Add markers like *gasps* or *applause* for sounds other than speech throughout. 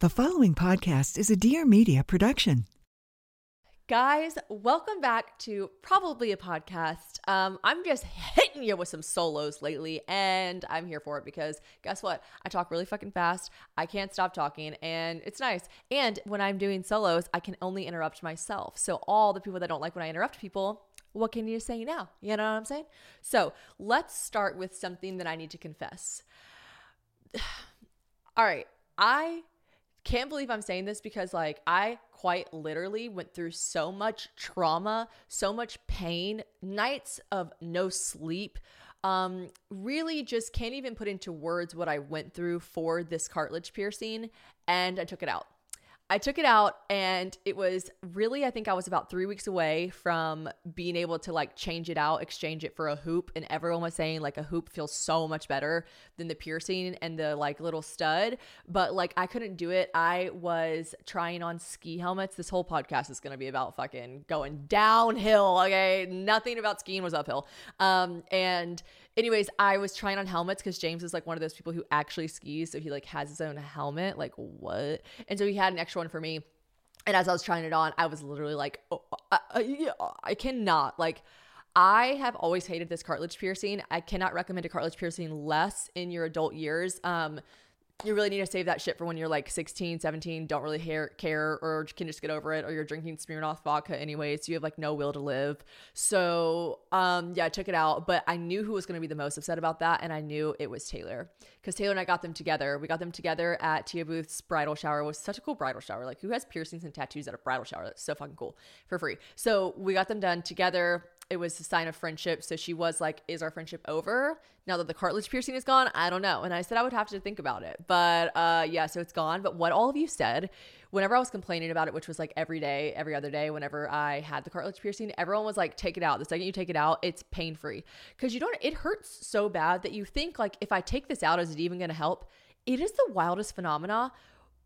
The following podcast is a Dear Media production. Guys, welcome back to probably a podcast. Um, I'm just hitting you with some solos lately, and I'm here for it because guess what? I talk really fucking fast. I can't stop talking, and it's nice. And when I'm doing solos, I can only interrupt myself. So, all the people that don't like when I interrupt people, what can you say now? You know what I'm saying? So, let's start with something that I need to confess. *sighs* all right, I can't believe I'm saying this because, like, I quite literally went through so much trauma, so much pain, nights of no sleep. Um, really just can't even put into words what I went through for this cartilage piercing, and I took it out. I took it out and it was really, I think I was about three weeks away from being able to like change it out, exchange it for a hoop. And everyone was saying like a hoop feels so much better than the piercing and the like little stud. But like I couldn't do it. I was trying on ski helmets. This whole podcast is going to be about fucking going downhill. Okay. Nothing about skiing was uphill. Um, and anyways, I was trying on helmets because James is like one of those people who actually skis. So he like has his own helmet. Like what? And so he had an extra one for me. And as I was trying it on, I was literally like, oh, I, I, I cannot. Like, I have always hated this cartilage piercing. I cannot recommend a cartilage piercing less in your adult years. Um, you really need to save that shit for when you're like 16, 17, don't really care, or can just get over it, or you're drinking Smirnoff vodka anyway, so you have like no will to live. So, um, yeah, I took it out, but I knew who was going to be the most upset about that, and I knew it was Taylor because Taylor and I got them together. We got them together at Tia Booth's bridal shower. It was such a cool bridal shower. Like, who has piercings and tattoos at a bridal shower? That's so fucking cool for free. So we got them done together it was a sign of friendship. So she was like, Is our friendship over now that the cartilage piercing is gone? I don't know. And I said I would have to think about it. But uh, yeah, so it's gone. But what all of you said, whenever I was complaining about it, which was like every day, every other day, whenever I had the cartilage piercing, everyone was like, Take it out. The second you take it out, it's pain free. Because you don't, it hurts so bad that you think, like, if I take this out, is it even going to help? It is the wildest phenomena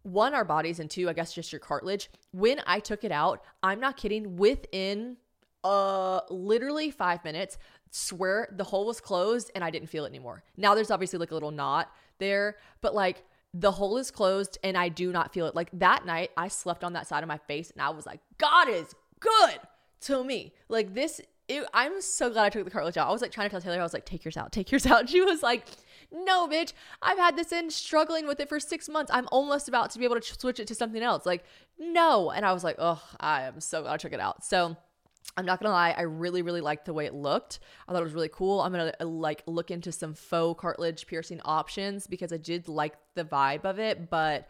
one, our bodies, and two, I guess just your cartilage. When I took it out, I'm not kidding, within uh literally five minutes swear the hole was closed and i didn't feel it anymore. Now there's obviously like a little knot there but like the hole is closed and i do not feel it. Like that night i slept on that side of my face and i was like god is good to me. Like this it, i'm so glad i took the cartilage out. I was like trying to tell taylor i was like take yours out take yours out. *laughs* She was like no bitch i've had this in struggling with it for six months. I'm almost about to be able to switch it to something else. Like no. And i was like oh i am so glad i took it out. So I'm not gonna lie, I really, really liked the way it looked. I thought it was really cool. I'm gonna uh, like look into some faux cartilage piercing options because I did like the vibe of it. But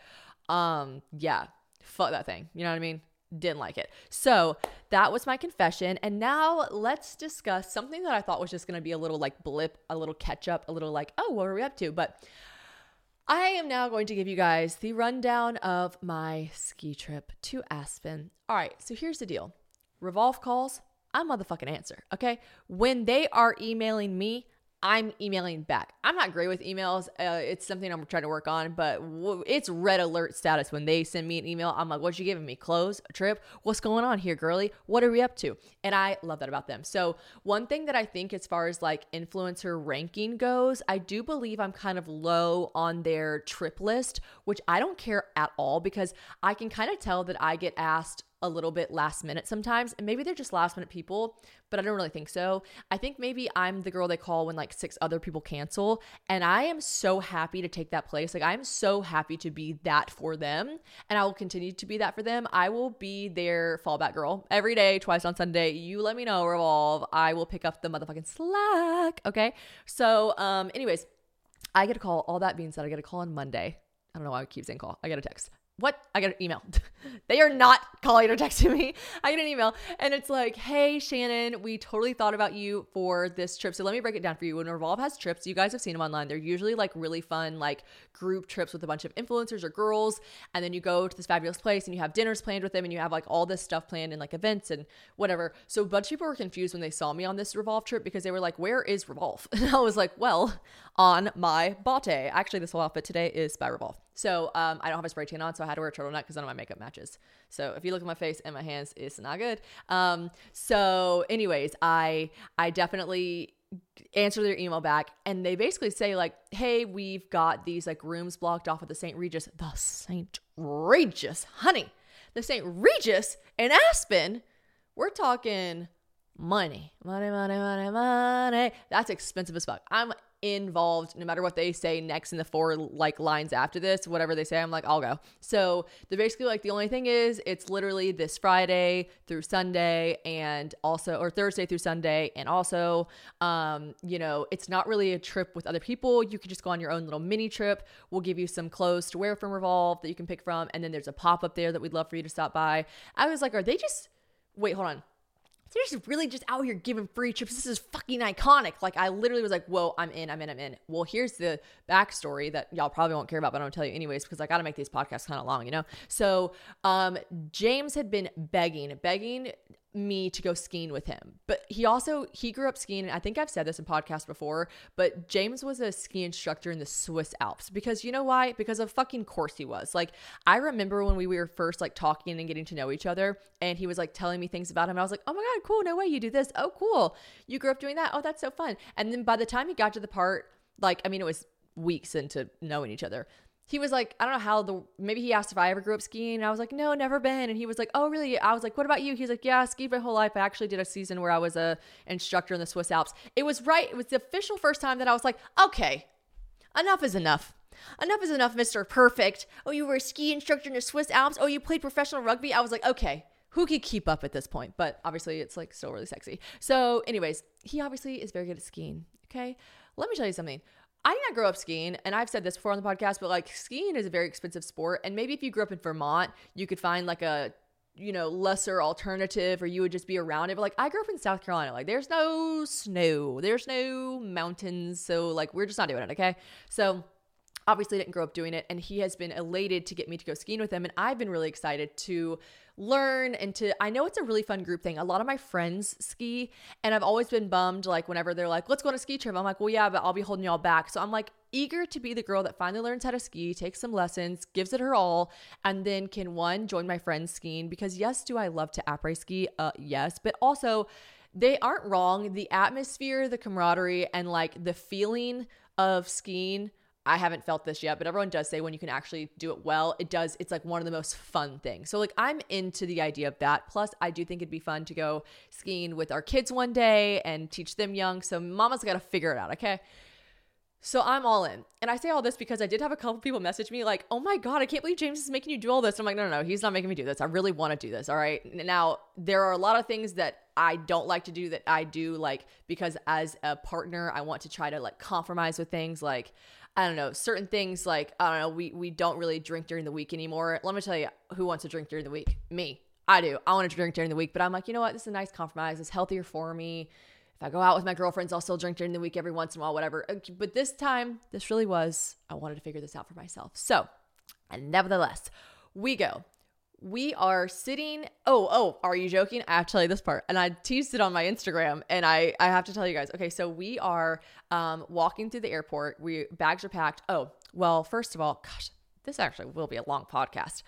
um, yeah, fuck that thing. You know what I mean? Didn't like it. So that was my confession. And now let's discuss something that I thought was just gonna be a little like blip, a little catch up, a little like, oh, what are we up to? But I am now going to give you guys the rundown of my ski trip to Aspen. All right, so here's the deal. Revolve calls, I motherfucking answer. Okay. When they are emailing me, I'm emailing back. I'm not great with emails. Uh, it's something I'm trying to work on, but w- it's red alert status when they send me an email. I'm like, what you giving me? Clothes? A trip? What's going on here, girly? What are we up to? And I love that about them. So, one thing that I think, as far as like influencer ranking goes, I do believe I'm kind of low on their trip list, which I don't care at all because I can kind of tell that I get asked a little bit last minute sometimes. And maybe they're just last minute people, but I don't really think so. I think maybe I'm the girl they call when like six other people cancel. And I am so happy to take that place. Like, I'm so happy to be that for them. And I will continue to be that for them. I will be their fallback girl every day, twice on Sunday. You let me know, Revolve. I will pick up the motherfucking slack. Okay. So, um, anyways, I get a call. All that being said, I get a call on Monday. I don't know why I keep saying call. I get a text what? I get an email. *laughs* they are not calling or texting me. *laughs* I get an email and it's like, hey, Shannon, we totally thought about you for this trip. So let me break it down for you. When Revolve has trips, you guys have seen them online. They're usually like really fun, like group trips with a bunch of influencers or girls. And then you go to this fabulous place and you have dinners planned with them and you have like all this stuff planned and like events and whatever. So a bunch of people were confused when they saw me on this Revolve trip because they were like, where is Revolve? *laughs* And I was like, well, on my botte. Actually, this whole outfit today is by Revolve. So um, I don't have a spray tan on, so I had to wear a turtleneck because none of my makeup matches. So if you look at my face and my hands, it's not good. Um, so, anyways, I I definitely answer their email back and they basically say like hey we've got these like rooms blocked off at the st regis the st regis honey the st regis in aspen we're talking money money money money money that's expensive as fuck i'm involved no matter what they say next in the four like lines after this whatever they say i'm like i'll go. So they're basically like the only thing is it's literally this friday through sunday and also or thursday through sunday and also um you know it's not really a trip with other people. You can just go on your own little mini trip. We'll give you some clothes to wear from revolve that you can pick from and then there's a pop-up there that we'd love for you to stop by. I was like are they just wait hold on they're just really just out here giving free trips. This is fucking iconic. Like I literally was like, whoa, I'm in, I'm in, I'm in. Well, here's the backstory that y'all probably won't care about, but I'm gonna tell you anyways, because I gotta make these podcasts kind of long, you know? So um James had been begging, begging me to go skiing with him. But he also he grew up skiing. And I think I've said this in podcast before, but James was a ski instructor in the Swiss Alps because you know why? Because of fucking course he was. Like I remember when we were first like talking and getting to know each other and he was like telling me things about him. I was like, "Oh my god, cool. No way you do this. Oh, cool. You grew up doing that. Oh, that's so fun." And then by the time he got to the part like I mean it was weeks into knowing each other he was like, I don't know how the maybe he asked if I ever grew up skiing. And I was like, no, never been. And he was like, oh, really? I was like, what about you? He's like, yeah, I skied my whole life. I actually did a season where I was a instructor in the Swiss Alps. It was right. It was the official first time that I was like, okay, enough is enough. Enough is enough, Mr. Perfect. Oh, you were a ski instructor in the Swiss Alps. Oh, you played professional rugby. I was like, okay, who could keep up at this point? But obviously, it's like still really sexy. So, anyways, he obviously is very good at skiing. Okay. Let me tell you something. I did not grow up skiing, and I've said this before on the podcast, but like skiing is a very expensive sport. And maybe if you grew up in Vermont, you could find like a you know lesser alternative, or you would just be around it. But like I grew up in South Carolina, like there's no snow, there's no mountains, so like we're just not doing it. Okay, so obviously didn't grow up doing it and he has been elated to get me to go skiing with him and I've been really excited to learn and to I know it's a really fun group thing. A lot of my friends ski and I've always been bummed like whenever they're like, "Let's go on a ski trip." I'm like, "Well, yeah, but I'll be holding y'all back." So I'm like eager to be the girl that finally learns how to ski, takes some lessons, gives it her all, and then can one join my friends skiing because yes, do I love to après ski? Uh yes, but also they aren't wrong. The atmosphere, the camaraderie and like the feeling of skiing I haven't felt this yet, but everyone does say when you can actually do it well, it does. It's like one of the most fun things. So, like, I'm into the idea of that. Plus, I do think it'd be fun to go skiing with our kids one day and teach them young. So, mama's got to figure it out, okay? So I'm all in. And I say all this because I did have a couple people message me like, oh my God, I can't believe James is making you do all this. I'm like, no, no, no, he's not making me do this. I really want to do this. All right. Now, there are a lot of things that I don't like to do that I do like because as a partner, I want to try to like compromise with things like I don't know, certain things like I don't know, we we don't really drink during the week anymore. Let me tell you, who wants to drink during the week? Me. I do. I want to drink during the week, but I'm like, you know what? This is a nice compromise. It's healthier for me. If I go out with my girlfriends, I'll still drink during the week every once in a while, whatever. Uh, but this time, this really was, I wanted to figure this out for myself. So, and nevertheless, we go we are sitting oh oh are you joking? I have to tell you this part. And i teased it on my instagram and i i have to tell you guys. Okay so we are um walking through the airport. We bags are packed. Oh well first of all gosh this actually will be a long podcast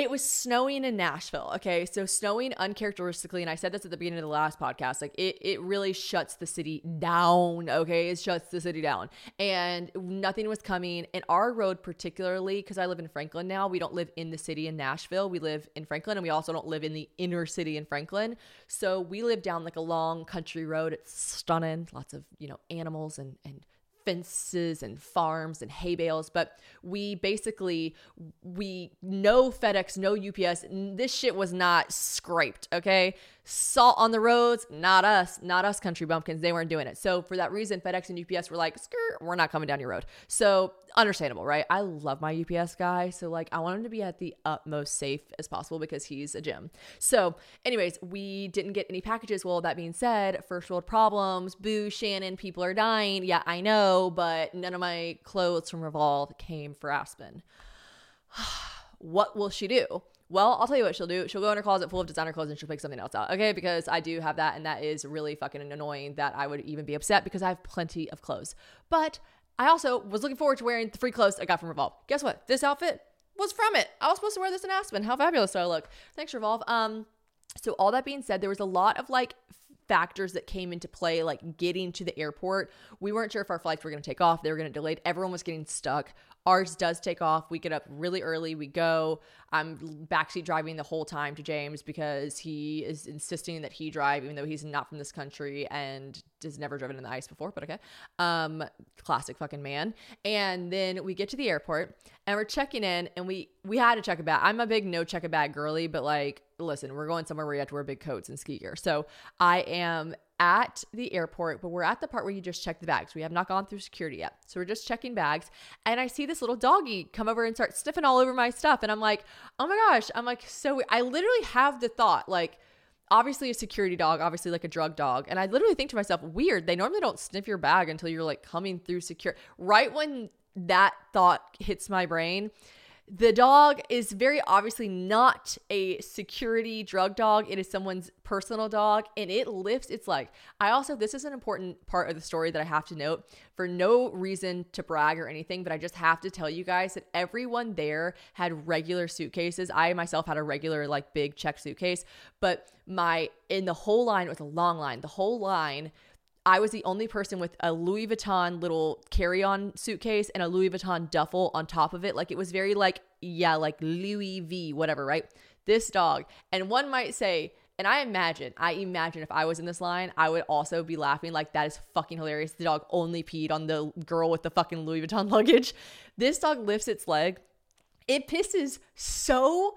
it was snowing in Nashville. Okay. So snowing uncharacteristically, and I said this at the beginning of the last podcast, like it, it really shuts the city down. Okay. It shuts the city down. And nothing was coming. And our road, particularly, because I live in Franklin now, we don't live in the city in Nashville. We live in Franklin and we also don't live in the inner city in Franklin. So we live down like a long country road. It's stunning. Lots of, you know, animals and, and fences and farms and hay bales but we basically we no fedex no ups this shit was not scraped okay salt on the roads not us not us country bumpkins. They weren't doing it. So for that reason fedex and ups were like skirt we're not coming down your road. So understandable right? I love my ups guy. So like i want him to be at the utmost safe as possible because he's a gym. So anyways we didn't get any packages. Well that being said first world problems boo shannon people are dying. Yeah i know but none of my clothes from revolve came for aspen. *sighs* What will she do well, I'll tell you what she'll do. She'll go in her closet full of designer clothes and she'll pick something else out. Okay. Because I do have that. And that is really fucking annoying that I would even be upset because I have plenty of clothes. But I also was looking forward to wearing the free clothes I got from Revolve. Guess what? This outfit was from it. I was supposed to wear this in Aspen. How fabulous do I look? Thanks, Revolve. Um, so all that being said, there was a lot of like factors that came into play, like getting to the airport. We weren't sure if our flights were going to take off. They were going to delay. Everyone was getting stuck. Ours does take off. We get up really early. We go. I'm backseat driving the whole time to James because he is insisting that he drive, even though he's not from this country and has never driven in the ice before. But okay, um, classic fucking man. And then we get to the airport and we're checking in, and we we had to check a bag. I'm a big no check a bag girly, but like, listen, we're going somewhere where you have to wear big coats and ski gear. So I am at the airport, but we're at the part where you just check the bags. We have not gone through security yet. So we're just checking bags. And I see this little doggy come over and start sniffing all over my stuff. And I'm like, oh my gosh. I'm like, so I literally have the thought, like, obviously a security dog, obviously like a drug dog. And I literally think to myself, weird, they normally don't sniff your bag until you're like coming through secure. Right when that thought hits my brain, the dog is very obviously not a security drug dog. It is someone's personal dog and it lifts its leg. I also, this is an important part of the story that I have to note for no reason to brag or anything, but I just have to tell you guys that everyone there had regular suitcases. I myself had a regular, like big check suitcase, but my, in the whole line, it was a long line, the whole line I was the only person with a Louis Vuitton little carry on suitcase and a Louis Vuitton duffel on top of it. Like it was very like, yeah, like Louis V, whatever, right? This dog. And one might say, and I imagine, I imagine if I was in this line, I would also be laughing like that is fucking hilarious. The dog only peed on the girl with the fucking Louis Vuitton *laughs* luggage. This dog lifts its leg. It pisses so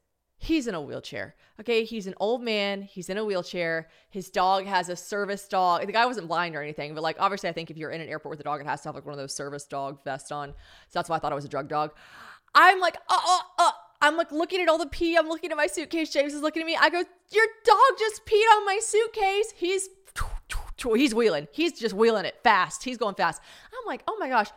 he's in a wheelchair. Okay, he's an old man. He's in a wheelchair. His dog has a service dog. The guy wasn't blind or anything, but like obviously, I think if you're in an airport with a dog, it has to have like one of those service dog vests on. So that's why I thought it was a drug dog. I'm like, uh, uh, uh. I'm like looking at all the pee. I'm looking at my suitcase. James is looking at me. I go, your dog just peed on my suitcase. He's he's wheeling. He's just wheeling it fast. He's going fast. I'm like, oh my gosh.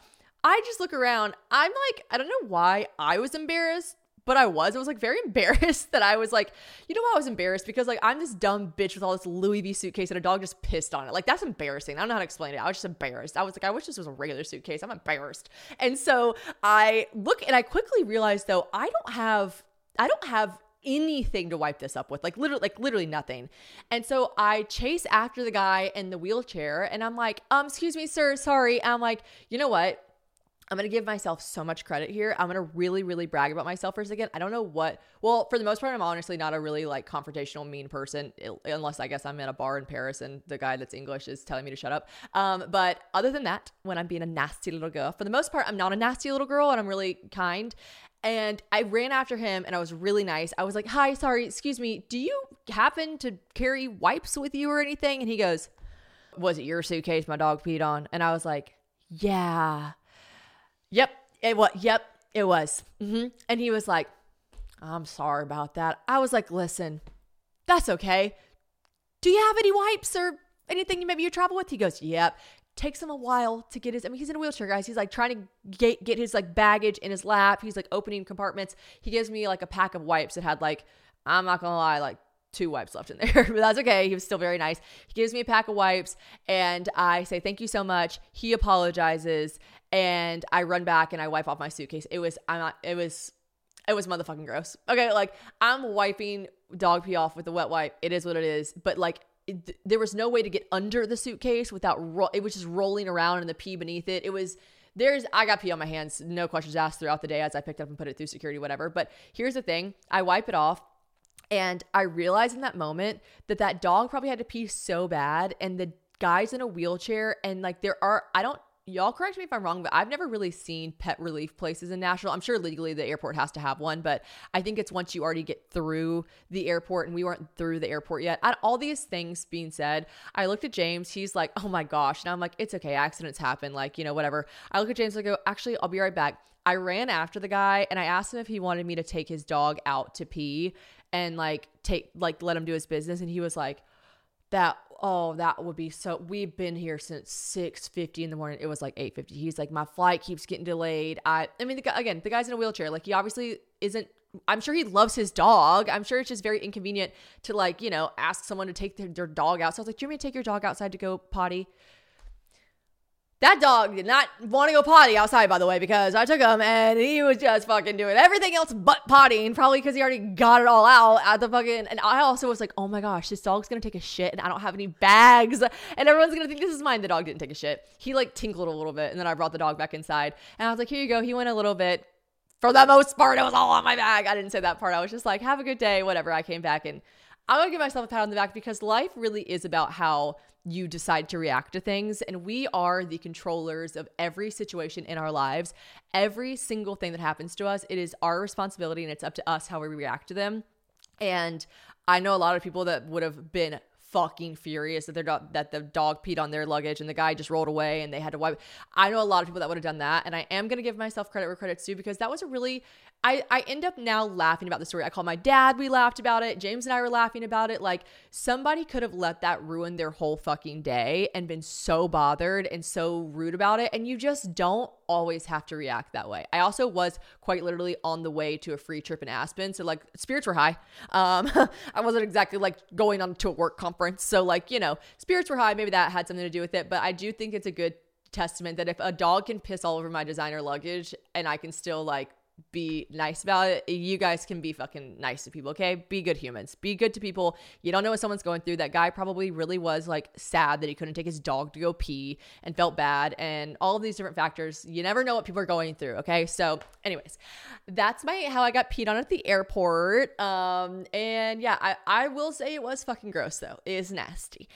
I just look around. I'm like, I don't know why I was embarrassed but I was. I was like very *laughs* embarrassed that I was like, you know why I was embarrassed? Because like I'm this dumb bitch with all this Louis V suitcase and a dog just pissed on it. Like that's embarrassing. I don't know how to explain it. I was just embarrassed. I was like, I wish this was a regular suitcase. I'm embarrassed. And so I look and I quickly realized though, I don't have I don't have anything to wipe this up with like literally like literally nothing and so i chase after the guy in the wheelchair and i'm like um excuse me sir sorry i'm like you know what I'm to give myself so much credit here. I'm to really, really brag about myself for a second. I don't know what, well, for the most part, I'm honestly not a really like confrontational, mean person, unless I guess I'm in a bar in Paris and the guy that's English is telling me to shut up. Um, but other than that, when I'm being a nasty little girl, for the most part, I'm not a nasty little girl and I'm really kind. And I ran after him and I was really nice. I was like, hi, sorry, excuse me, do you happen to carry wipes with you or anything? And he goes, was it your suitcase my dog peed on? And I was like, yeah. Yep, it was. Yep, it was. Mm-hmm. And he was like, I'm sorry about that. I was like, listen, that's okay. Do you have any wipes or anything maybe you travel with? He goes, yep. Takes him a while to get his. I mean, he's in a wheelchair, guys. He's like trying to get get his like baggage in his lap. He's like opening compartments. He gives me like a pack of wipes that had like, I'm not gonna lie, like two wipes left in there, *laughs* but that's okay. He was still very nice. He gives me a pack of wipes and I say, Thank you so much. He apologizes and I run back and I wipe off my suitcase. It was, I'm not, it was, it was motherfucking gross. Okay. Like I'm wiping dog pee off with a wet wipe. It is what it is. But like, it, there was no way to get under the suitcase without, ro- it was just rolling around and the pee beneath it. It was, there's I got pee on my hands, no questions asked throughout the day as I picked up and put it through security, whatever. But here's the thing: I wipe it off, and I realized in that moment that that dog probably had to pee so bad, and the guy's in a wheelchair, and like there are I don't y'all correct me if I'm wrong, but I've never really seen pet relief places in Nashville. I'm sure legally the airport has to have one, but I think it's once you already get through the airport, and we weren't through the airport yet. At all these things being said, I looked at James. He's like, "Oh my gosh!" And I'm like, "It's okay. Accidents happen. Like you know, whatever." I look at James. I go, "Actually, I'll be right back." I ran after the guy and I asked him if he wanted me to take his dog out to pee and like take like let him do his business, and he was like, "That oh that would be so we've been here since 6.50 in the morning. It was like 8.50 he's like my flight keeps getting delayed. I i mean the guy, again the guy's in a wheelchair. Like he obviously isn't i'm sure he loves his dog. I'm sure it's just very inconvenient to like you know ask someone to take their, their dog out. So i was like do you want me to take your dog outside to go potty that dog did not want to go potty outside, by the way, because I took him and he was just fucking doing everything else but pottying, probably because he already got it all out at the fucking. And I also was like, oh my gosh, this dog's gonna take a shit and I don't have any bags, and everyone's gonna think this is mine. The dog didn't take a shit. He like tinkled a little bit, and then I brought the dog back inside, and I was like, here you go. He went a little bit. For the most part, it was all on my bag. I didn't say that part. I was just like, have a good day, whatever. I came back and I'm gonna give myself a pat on the back because life really is about how you decide to react to things. And we are the controllers of every situation in our lives. Every single thing that happens to us, it is our responsibility and it's up to us how we react to them. And I know a lot of people that would have been fucking furious that their dog, that the dog peed on their luggage and the guy just rolled away and they had to wipe. I know a lot of people that would have done that, and I am gonna give myself credit where credit's due because that was a really I, I end up now laughing about the story. I called my dad, we laughed about it. James and I were laughing about it. Like somebody could have let that ruin their whole fucking day and been so bothered and so rude about it. And you just don't always have to react that way. I also was quite literally on the way to a free trip in Aspen. So like spirits were high. Um, *laughs* I wasn't exactly like going on to a work conference. So like, you know, spirits were high. Maybe that had something to do with it. But I do think it's a good testament that if a dog can piss all over my designer luggage and I can still like be nice about it. You guys can be fucking nice to people, okay? Be good humans. Be good to people. You don't know what someone's going through. That guy probably really was like sad that he couldn't take his dog to go pee and felt bad and all of these different factors. You never know what people are going through, okay? So, anyways, that's my how I got peed on at the airport. Um and yeah, I I will say it was fucking gross though. It is nasty.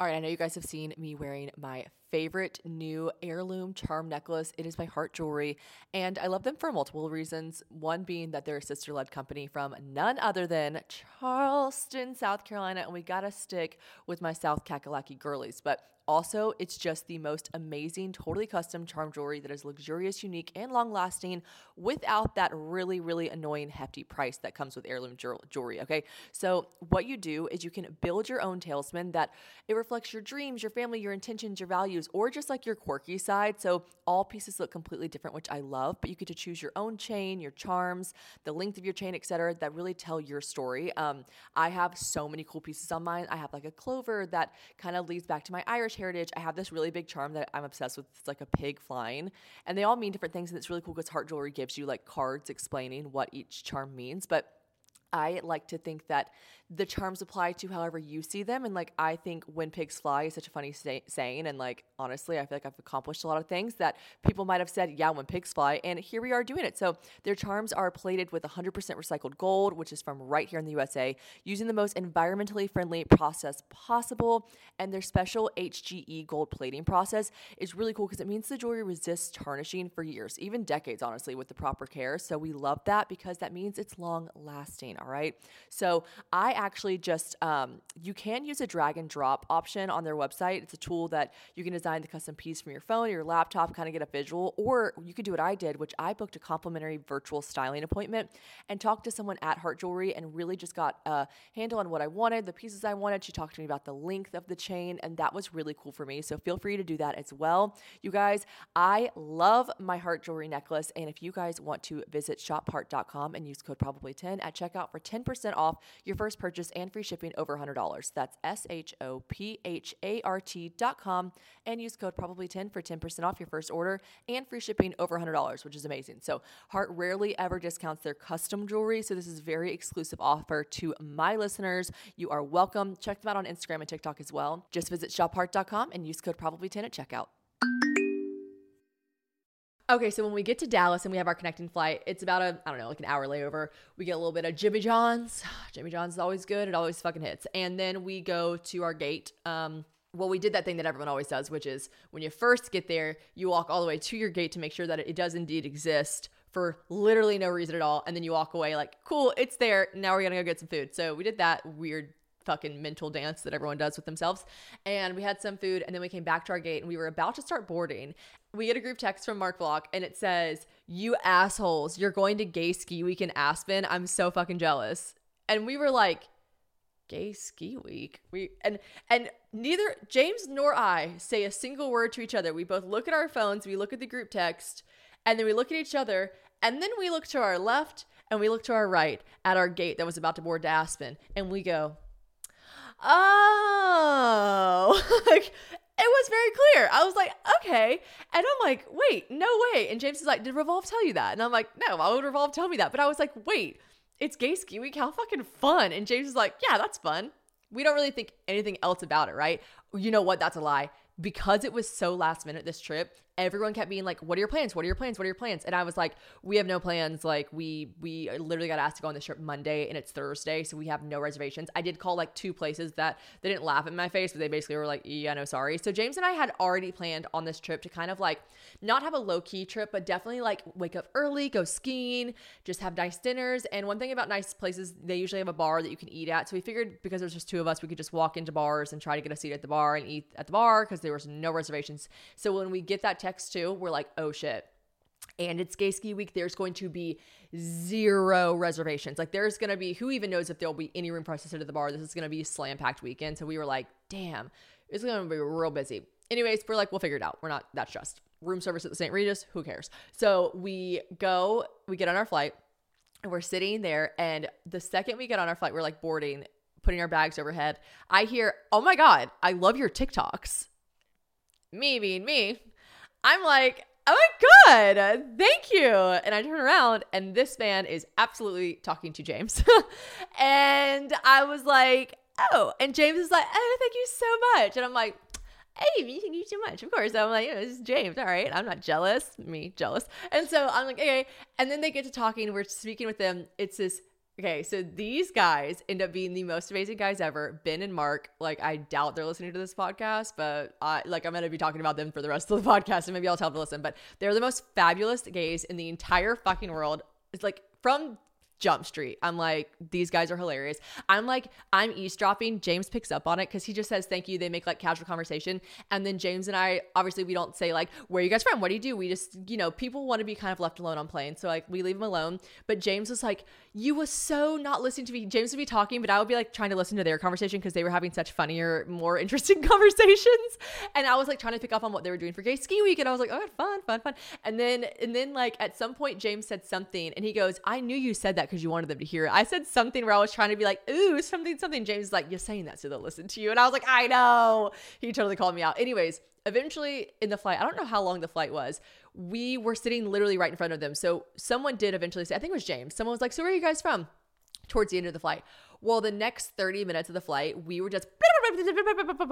All right, I know you guys have seen me wearing my favorite new heirloom charm necklace. It is by Heart Jewelry, and I love them for multiple reasons. One being that they're a sister led company from none other than Charleston, South Carolina, and we gotta stick with my South Kakalaki girlies. But also, it's just the most amazing, totally custom charm jewelry that is luxurious, unique, and long lasting without that really, really annoying, hefty price that comes with heirloom jewelry. Okay. So, what you do is you can build your own talisman that it reflects your dreams, your family, your intentions, your values, or just like your quirky side. So, all pieces look completely different, which I love, but you get to choose your own chain, your charms, the length of your chain, etc., that really tell your story. Um, I have so many cool pieces on mine. I have like a clover that kind of leads back to my Irish heritage. I have this really big charm that I'm obsessed with. It's like a pig flying, and they all mean different things. And it's really cool because Heart Jewelry gives you like cards explaining what each charm means. But I like to think that the charms apply to however you see them. And like, I think when pigs fly is such a funny say- saying. And like, honestly, I feel like I've accomplished a lot of things that people might have said, yeah, when pigs fly. And here we are doing it. So their charms are plated with 100% recycled gold, which is from right here in the USA, using the most environmentally friendly process possible. And their special HGE gold plating process is really cool because it means the jewelry resists tarnishing for years, even decades, honestly, with the proper care. So we love that because that means it's long lasting. All right. So I actually just, um, you can use a drag and drop option on their website. It's a tool that you can design the custom piece from your phone your laptop, kind of get a visual, or you could do what I did, which I booked a complimentary virtual styling appointment and talked to someone at Heart Jewelry and really just got a handle on what I wanted, the pieces I wanted. She talked to me about the length of the chain, and that was really cool for me. So feel free to do that as well. You guys, I love my Heart Jewelry necklace. And if you guys want to visit shopheart.com and use code probably10 at checkout for 10% off your first purchase and free shipping over $100. That's S H O P H A R T.com and use code probably10 for 10% off your first order and free shipping over $100, which is amazing. So, Heart rarely ever discounts their custom jewelry. So, this is a very exclusive offer to my listeners. You are welcome. Check them out on Instagram and TikTok as well. Just visit shopheart.com and use code probably10 at checkout. Okay, so when we get to Dallas and we have our connecting flight, it's about a, I don't know, like an hour layover. We get a little bit of Jimmy John's. *sighs* Jimmy John's is always good. It always fucking hits. And then we go to our gate. Um, well, we did that thing that everyone always does, which is when you first get there, you walk all the way to your gate to make sure that it does indeed exist for literally no reason at all. And then you walk away like, cool, it's there. Now we're going to go get some food. So we did that weird fucking mental dance that everyone does with themselves. And we had some food and then we came back to our gate and we were about to start boarding. We get a group text from Mark Block and it says, You assholes, you're going to gay ski week in Aspen. I'm so fucking jealous. And we were like, Gay ski week. We and and neither James nor I say a single word to each other. We both look at our phones, we look at the group text, and then we look at each other, and then we look to our left and we look to our right at our gate that was about to board to Aspen, and we go, oh, *laughs* like it was very clear. I was like, okay. And I'm like, wait, no way. And James is like, did Revolve tell you that? And I'm like, no, why would Revolve tell me that? But I was like, wait, it's gay ski week. How fucking fun. And James is like, yeah, that's fun. We don't really think anything else about it, right? You know what? That's a lie. Because it was so last minute, this trip, everyone kept being like, "What are your plans? What are your plans? What are your plans?" And I was like, "We have no plans. Like we we literally got asked to go on this trip Monday, and it's Thursday, so we have no reservations." I did call like two places that they didn't laugh in my face, but they basically were like, "Yeah, no, sorry." So James and I had already planned on this trip to kind of like not have a low key trip, but definitely like wake up early, go skiing, just have nice dinners. And one thing about nice places, they usually have a bar that you can eat at. So we figured because there's just two of us, we could just walk into bars and try to get a seat at the bar and eat at the bar because there was no reservations. So when we get that text too, we're like, oh shit. And it's gay ski week. There's going to be zero reservations. Like there's going to be, who even knows if there'll be any room for us to sit at the bar. This is going to be slam packed weekend. So we were like, damn, it's going to be real busy. Anyways, we're like, we'll figure it out. We're not that stressed. Room service at the St. Regis, who cares? So we go, we get on our flight and we're sitting there. And the second we get on our flight, we're like boarding, putting our bags overhead. I hear, oh my God, I love your TikToks. Me being me, I'm like, oh my god thank you. And i turn around and this man is absolutely talking to james. *laughs* And i was like oh and james is like oh thank you so much. And i'm like hey me thank you so much of course. I'm like this is james all right i'm not jealous me jealous. And so i'm like okay. And then they get to talking we're speaking with them it's this Okay, so these guys end up being the most amazing guys ever. Ben and Mark, like I doubt they're listening to this podcast, but I like I'm gonna be talking about them for the rest of the *laughs* podcast, and maybe I'll tell them to listen. But they're the most fabulous gays in the entire fucking world. It's like from Jump Street. I'm like, these guys are hilarious. I'm like, I'm eavesdropping. James picks up on it because he just says thank you. They make like casual conversation. And then James and I, obviously, we don't say like, where you guys from? What do you do? We just, you know, people want to be kind of left alone on planes. So like, we leave them alone. But James was like, you were so not listening to me. James would be talking, but I would be like trying to listen to their conversation because they were having such funnier, more interesting *laughs* conversations. And I was like trying to pick up on what they were doing for gay ski week. And I was like, oh, fun, fun, fun. And then, and then like at some point, James said something and he goes, I knew you said that because you wanted them to hear it. I said something where I was trying to be like, ooh, something, something. James is like, you're saying that so they'll listen to you. And I was like, I know. He totally called me out. Anyways, eventually in the flight, I don't know how long the flight was. We were sitting literally right in front of them. So someone did eventually say, I think it was James. Someone was like, So where are you guys from? Towards the end of the flight. Well, the next 30 minutes of the flight, we were just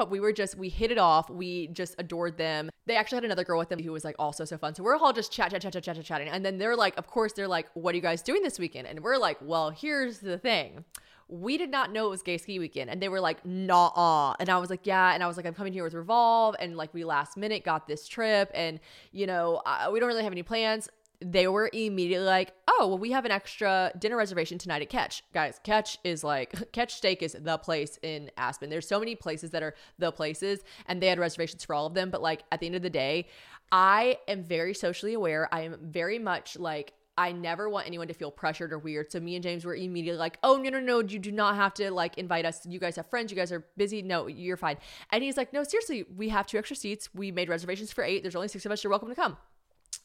we were just we hit it off. We just adored them. They actually had another girl with them who was like also so fun. So we're all just chat, chat, chat, chat, chat, chatting. And then they're like, of course, they're like, what are you guys doing this weekend? And we're like, well, here's the thing. We did not know it was gay ski weekend. And they were like, nah. And I was like, yeah. And I was like, I'm coming here with Revolve. And like, we last minute got this trip. And, you know, we don't really have any plans they were immediately like, oh, well, we have an extra dinner reservation tonight at Catch. Guys, Catch is like, *laughs* Catch Steak is the place in Aspen. There's so many places that are the places, and they had reservations for all of them. But like, at the end of the day, I am very socially aware. I am very much like, I never want anyone to feel pressured or weird. So me and James were immediately like, "Oh no, no, no! You do not have to like invite us. You guys have friends. You guys are busy. No, you're fine." And he's like, "No, seriously, we have two extra seats. We made reservations for eight. There's only six of us. You're welcome to come."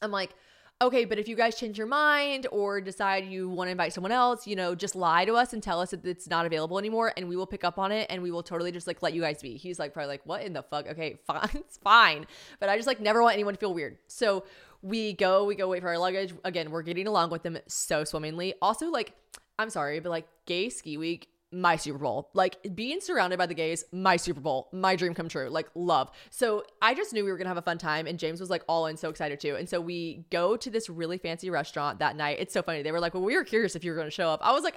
I'm like, okay, but if you guys change your mind or decide you want to invite someone else, you know, just lie to us and tell us that it's not available anymore and we will pick up on it and we will totally just like let you guys be. He's like, probably like, what in the fuck? Okay, *laughs* fine, it's fine. But I just like never want anyone to feel weird. So we go, we go wait for our luggage. Again, we're getting along with them so swimmingly. Also, like, I'm sorry, but like gay ski week my Super Bowl. Like being surrounded by the gays, my Super Bowl, my dream come true. Like love. So I just knew we were gonna have a fun time, and James was like all in, so excited too. And so we go to this really fancy restaurant that night. It's so funny. They were like, "Well, we were curious if you were gonna show up." I was like,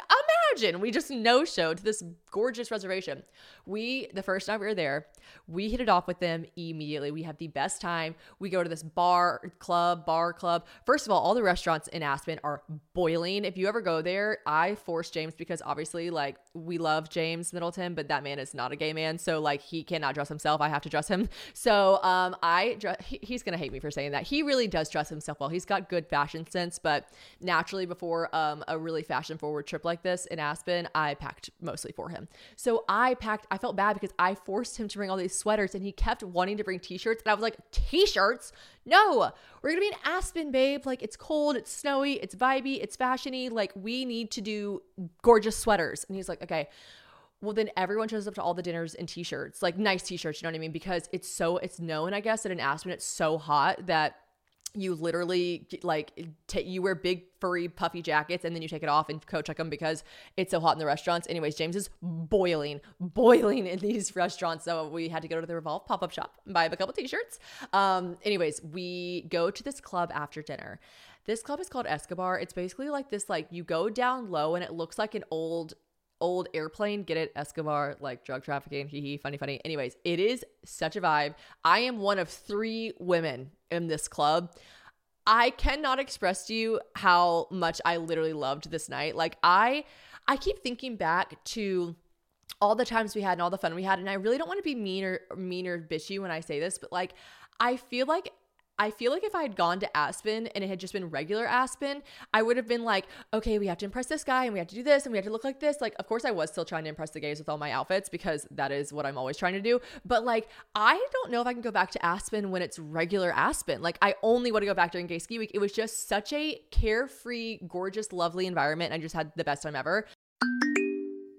"Imagine!" We just no showed to this gorgeous reservation. We the first night we were there, we hit it off with them immediately. We have the best time. We go to this bar club, bar club. First of all, all the restaurants in Aspen are boiling. If you ever go there, I force James because obviously like we love James Middleton, but that man is not a gay man. So like he cannot dress himself. I have to dress him. So um, I he, he's gonna hate me for saying that. He really does dress himself well. He's got good fashion sense, but naturally before um, a really fashion forward trip like this in Aspen, I packed mostly for him. So I packed. I felt bad because I forced him to bring all these sweaters, and he kept wanting to bring t-shirts, and I was like, t-shirts? No, we're gonna be in Aspen, babe. Like it's cold, it's snowy, it's vibey, it's fashiony. Like we need to do gorgeous sweaters. And he's like, okay. Well, then everyone shows up to all the dinners in t-shirts, like nice t-shirts. You know what I mean? Because it's so it's known, I guess, that in Aspen it's so hot that you literally like t- you wear big furry puffy jackets and then you take it off and coat check them because it's so hot in the restaurants anyways james is boiling boiling in these *laughs* restaurants so we had to go to the revolve pop-up shop and buy a couple t-shirts um anyways we go to this club after dinner this club is called escobar it's basically like this like you go down low and it looks like an old old airplane. Get it? Escobar, like drug trafficking. Hee hee, funny, funny. Anyways, it is such a vibe. I am one of three women in this club. I cannot express to you how much I literally loved this night. Like I I keep thinking back to all the times we had and all the fun we had and I really don't want to be mean or mean or bitchy when I say this, but like I feel like I feel like if I had gone to Aspen and it had just been regular Aspen, I would have been like, okay, we have to impress this guy and we have to do this and we have to look like this. Like, of course, I was still trying to impress the gays with all my outfits because that is what I'm always trying to do. But like, I don't know if I can go back to Aspen when it's regular Aspen. Like, I only want to go back during gay ski week. It was just such a carefree, gorgeous, lovely environment. I just had the best time ever.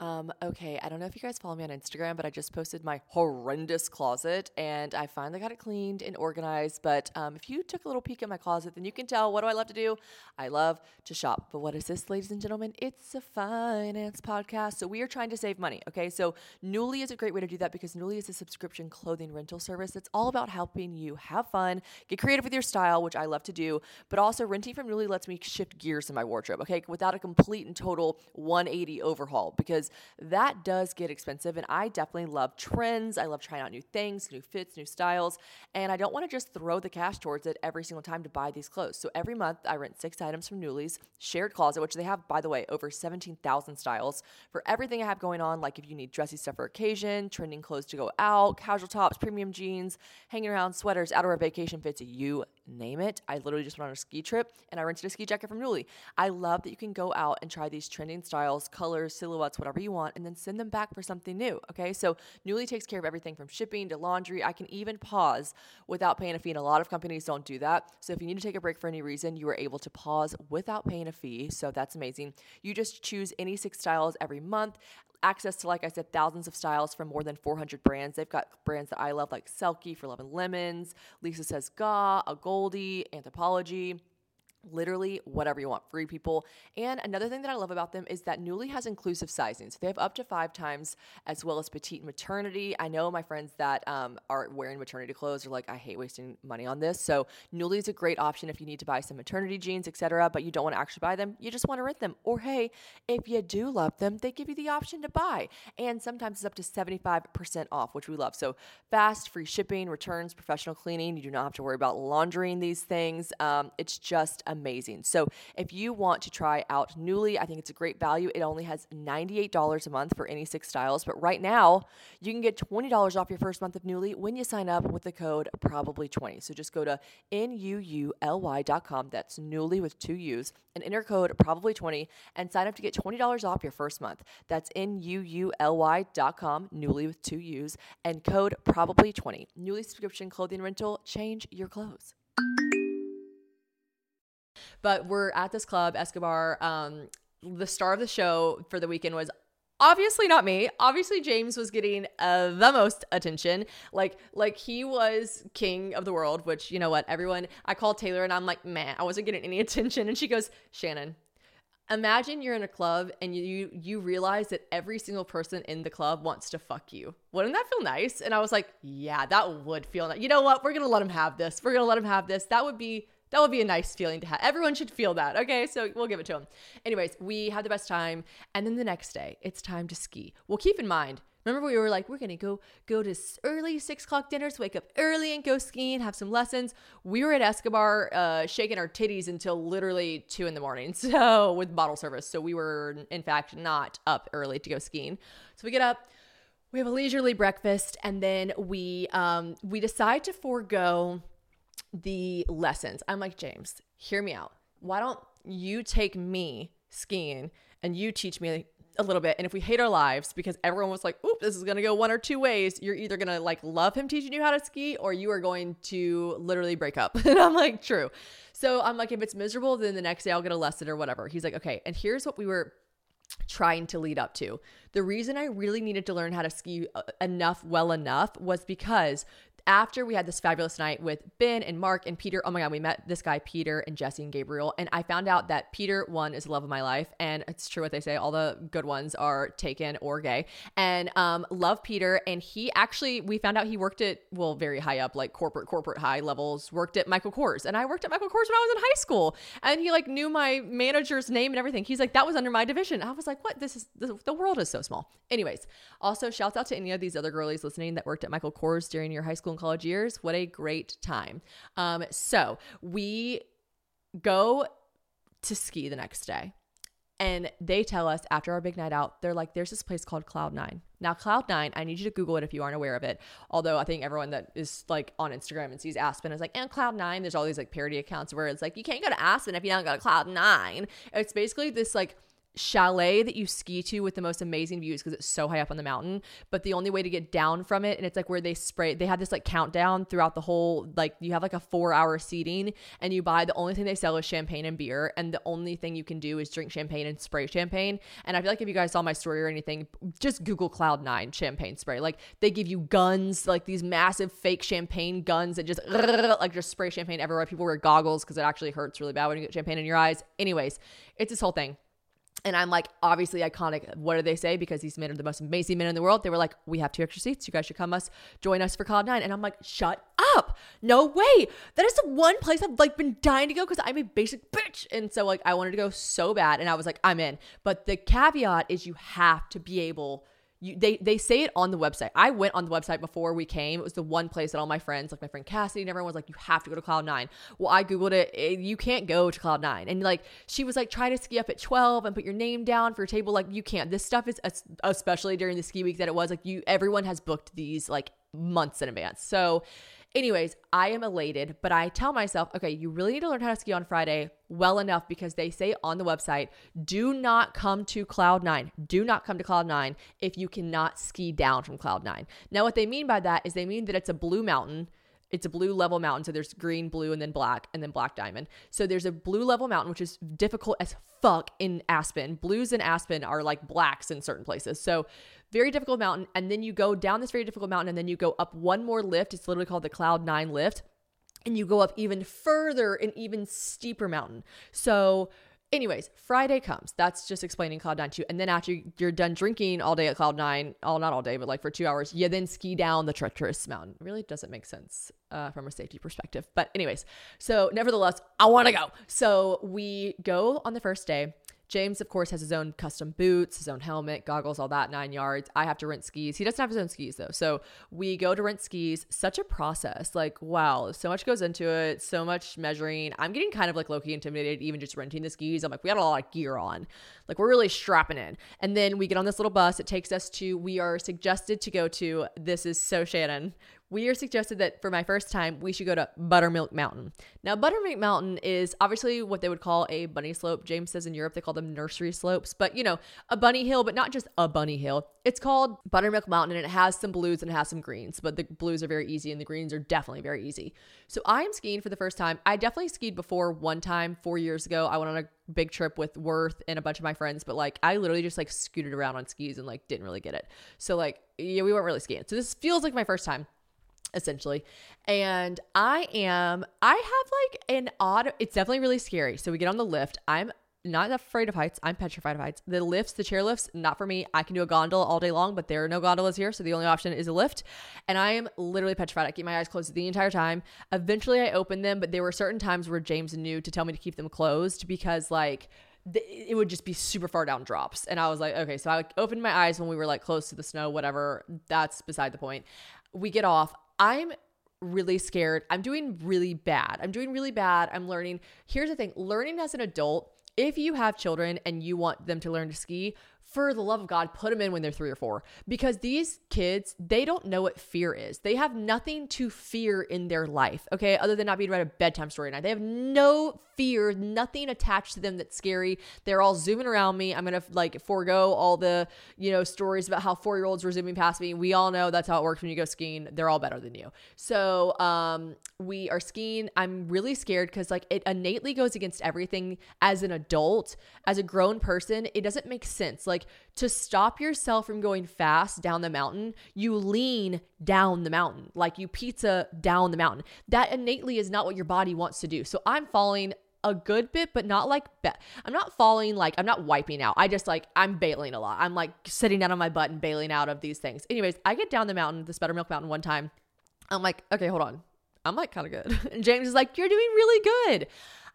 Um, okay, I don't know if you guys follow me on Instagram, but I just posted my horrendous closet and I finally got it cleaned and organized. But um, if you took a little peek at my closet, then you can tell what do I love to do? I love to shop. But what is this, ladies and gentlemen? It's a finance podcast. So we are trying to save money. Okay, so Nuuly is a great way to do that because Nuuly is a subscription clothing rental service. It's all about helping you have fun, get creative with your style, which I love to do, but also renting from Nuuly lets me shift gears in my wardrobe. Okay, without a complete and total 180 overhaul because that does get expensive. And I definitely love trends. I love trying out new things, new fits, new styles. And I don't want to just throw the cash towards it every single time to buy these clothes. So every month I rent six items from Nuuly's shared closet, which they have, by the way, over 17,000 styles for everything I have going on. Like if you need dressy stuff for occasion, trending clothes to go out, casual tops, premium jeans, hanging around, sweaters, outerwear vacation fits, you name it. I literally just went on a ski trip and I rented a ski jacket from Nuuly. I love that you can go out and try these trending styles, colors, silhouettes, whatever you want, and then send them back for something new. Okay, so Nuuly takes care of everything from shipping to laundry. I can even pause without paying a fee, and a lot of companies don't do that. So if you need to take a break for any reason, you are able to pause without paying a fee. So that's amazing. You just choose any six styles every month access to, like I said, thousands of styles from more than 400 brands. They've got brands that I love, like Selkie for Love and Lemons, Lisa Says Gah, A Goldie, Anthropologie literally whatever you want, free people. And another thing that I love about them is that Nuuly has inclusive sizing. So they have up to five times as well as petite maternity. I know my friends that um, are wearing maternity clothes are like, I hate wasting money on this. So Nuuly is a great option if you need to buy some maternity jeans, etc., but you don't want to actually buy them. You just want to rent them. Or hey, if you do love them, they give you the option to buy. And sometimes it's up to 75% off, which we love. So fast, free shipping, returns, professional cleaning. You do not have to worry about laundering these things. Um, it's just a amazing. So if you want to try out Nuuly, I think it's a great value. It only has $98 a month for any six styles, but right now you can get $20 off your first month of Nuuly when you sign up with the code probably20. So just go to nuuly.com, that's Nuuly with two U's, and enter code probably20 and sign up to get $20 off your first month. That's nuuly.com, Nuuly with two U's, and code probably20. Nuuly subscription clothing rental, change your clothes. But we're at this club, Escobar. Um, the star of the show for the weekend was obviously not me. Obviously james was getting uh, the most attention. Like like he was king of the world which you know what everyone i called taylor and i'm like man i wasn't getting any *laughs* attention. And she goes shannon imagine you're in a club and you you realize that every single person in the club wants to fuck you. Wouldn't that feel nice? And i was like yeah that would feel nice you know what? We're gonna let him have this. We're gonna let him have this. That would be that would be a nice feeling to have. Everyone should feel that. Okay, so we'll give it to them. Anyways, we had the best time, and then the next day, it's time to ski. Well, keep in mind, remember we were like, we're gonna go go to early six o'clock dinners, wake up early and go skiing, have some lessons. We were at Escobar, uh, shaking our titties until literally two in the morning. *laughs* So with bottle service, so we were in fact not up early to go skiing. So we get up. We have a leisurely breakfast, and then we um, we decide to forego the lessons. I'm like, James, hear me out. Why don't you take me skiing and you teach me a little bit? And if we hate our lives because everyone was like, oop, this is to go one or two ways, you're either to like love him teaching you how to ski or you are going to literally break up. *laughs* and I'm like, true. So I'm like, if it's miserable, then the next day I'll get a lesson or whatever. He's like, okay. And here's what we were trying to lead up to. The reason I really needed to learn how to ski uh, enough, well enough, was because after we had this fabulous night with Ben and Mark and Peter, oh my God, we met this guy, Peter and Jesse and Gabriel. And I found out that Peter, one, is the love of my life. And it's true what they say, all the good ones are taken or gay. And um, love Peter. And he actually, we found out he worked at, well, very high up, like corporate, corporate high levels, worked at Michael Kors. And I worked at Michael Kors when I was in high school. And he like knew my manager's name and everything. He's like, that was under my division. I was like, what? This is, the, the world is so small. Anyways, also shouts out to any of these other girlies listening that worked at Michael Kors during your high school and college years. What a great time. Um, so we go to ski the next day. And they tell us after our big night out, they're like, there's this place called Cloud Nine. Now, Cloud Nine, I need you to Google it if you aren't aware of it. Although I think everyone that is like on Instagram and sees Aspen is like, and Cloud Nine, there's all these like parody accounts where it's like, you can't go to Aspen if you don't go to Cloud Nine. It's basically this like chalet that you ski to with the most amazing views because it's so high up on the mountain. But the only way to get down from it, and it's like where they spray, they have this like countdown throughout the whole, like you have like a four hour seating and you buy the only thing they sell is champagne and beer. And the only thing you can do is drink champagne and spray champagne. And I feel like if you guys saw my story or anything, just Google Cloud Nine champagne spray. Like they give you guns, like these massive fake champagne guns that just *laughs* like just spray champagne everywhere. People wear goggles because it actually hurts really bad when you get champagne in your eyes. Anyways, it's this whole thing. And I'm like, obviously iconic. What do they say? Because these men are the most amazing men in the world. They were like, we have two extra seats. You guys should come us join us for Cloud Nine. And I'm like, shut up. No way. That is the one place I've like been dying to go because I'm a basic bitch. And so like I wanted to go so bad. And I was like, I'm in. But the caveat is you have to be able you, they they say it on the website. I went on the website before we came. It was the one place that all my friends, like my friend Cassidy and everyone was like, you have to go to Cloud Nine. Well, I googled it. it. You can't go to Cloud Nine, and like she was like, try to ski up at twelve and put your name down for a table. Like you can't. This stuff is especially during the ski week that it was like you. Everyone has booked these like months in advance. So Anyways, I am elated, but I tell myself, okay, you really need to learn how to ski on Friday well enough because they say on the website, do not come to Cloud Nine. Do not come to Cloud Nine if you cannot ski down from Cloud Nine. Now, what they mean by that is they mean that it's a blue mountain. It's a blue level mountain. So there's green, blue, and then black, and then black diamond. So there's a blue level mountain, which is difficult as fuck in Aspen. Blues in Aspen are like blacks in certain places. So very difficult mountain. And then you go down this very difficult mountain and then you go up one more lift. It's literally called the Cloud Nine lift. And you go up even further an even steeper mountain. So, anyways, Friday comes. That's just explaining Cloud Nine to you. And then after you're done drinking all day at Cloud Nine, all not all day, but like for two hours, you then ski down the treacherous mountain. It really doesn't make sense uh, from a safety perspective. But anyways, so nevertheless, I want to go. So we go on the first day James, of course, has his own custom boots, his own helmet, goggles, all that nine yards. I have to rent skis. He doesn't have his own skis though. So we go to rent skis. Such a process. Like, wow, so much goes into it, so much measuring. I'm getting kind of like Loki intimidated, even just renting the skis. I'm like, we got a lot of gear on. Like, we're really strapping in. And then we get on this little bus. It takes us to, we are suggested to go to, this is so Shannon we are suggested that for my first time, we should go to Buttermilk Mountain. Now, Buttermilk Mountain is obviously what they would call a bunny slope. James says in Europe they call them nursery slopes, but you know, a bunny hill, but not just a bunny hill. It's called Buttermilk Mountain and it has some blues and it has some greens, but the blues are very easy and the greens are definitely very easy. So I am skiing for the first time. I definitely skied before one time four years ago. I went on a big trip with Worth and a bunch of my friends, but like I literally just like scooted around on skis and like didn't really get it. So like, yeah, we weren't really skiing. So this feels like my first time essentially. And I am, I have like an odd, it's definitely really scary. So we get on the lift. I'm not afraid of heights. I'm petrified of heights. The lifts, the chair lifts, not for me. I can do a gondola all day long, but there are no gondolas here. So the only option is a lift. And I am literally petrified. I keep my eyes closed the entire time. Eventually I open them, but there were certain times where James knew to tell me to keep them closed because like, it would just be super far down drops. And I was like, okay, so I opened my eyes when we were like close to the snow, whatever. That's beside the point. We get off. I'm really scared. I'm doing really bad. I'm doing really bad. I'm learning. Here's the thing learning as an adult, if you have children and you want them to learn to ski, for the love of God, put them in when they're three or four. Because these kids, they don't know what fear is. They have nothing to fear in their life, okay, other than not being read a bedtime story night. They have no fear, nothing attached to them that's scary. They're all zooming around me. I'm gonna like forego all the, you know, stories about how four year olds were zooming past me. We all know that's how it works when you go skiing. They're all better than you. So um we are skiing. I'm really scared because like it innately goes against everything as an adult, as a grown person, it doesn't make sense. Like like to stop yourself from going fast down the mountain, you lean down the mountain, like you pizza down the mountain. That innately is not what your body wants to do. So I'm falling a good bit, but not like be- I'm not falling like I'm not wiping out. I just like I'm bailing a lot. I'm like sitting down on my butt and bailing out of these things. Anyways, I get down the mountain, this Buttermilk Mountain one time. I'm like, okay, hold on. I'm like kind of good. *laughs* And James is like, you're doing really good.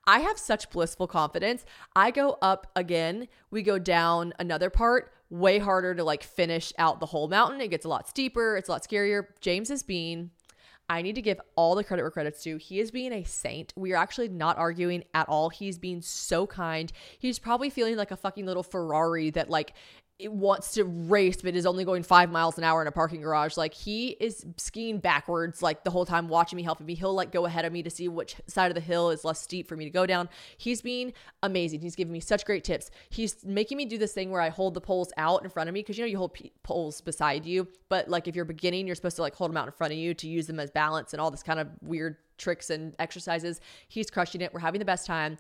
I have such blissful confidence. I go up again, we go down another part, way harder to like finish out the whole mountain. It gets a lot steeper, it's a lot scarier. James is being I need to give all the credit where credit's due. He is being a saint. We are actually not arguing at all. He's being so kind. He's probably feeling like a fucking little Ferrari that like wants to race but is only going five miles an hour in a parking garage. Like he is skiing backwards like the whole time watching me, helping me. He'll like go ahead of me to see which side of the hill is less steep for me to go down. He's being amazing. He's giving me such great tips. He's making me do this thing where I hold the poles out in front of me because you know you hold p- poles beside you, but like if you're beginning, you're supposed to like hold them out in front of you to use them as balance and all this kind of weird tricks and exercises. He's crushing it. We're having the best time.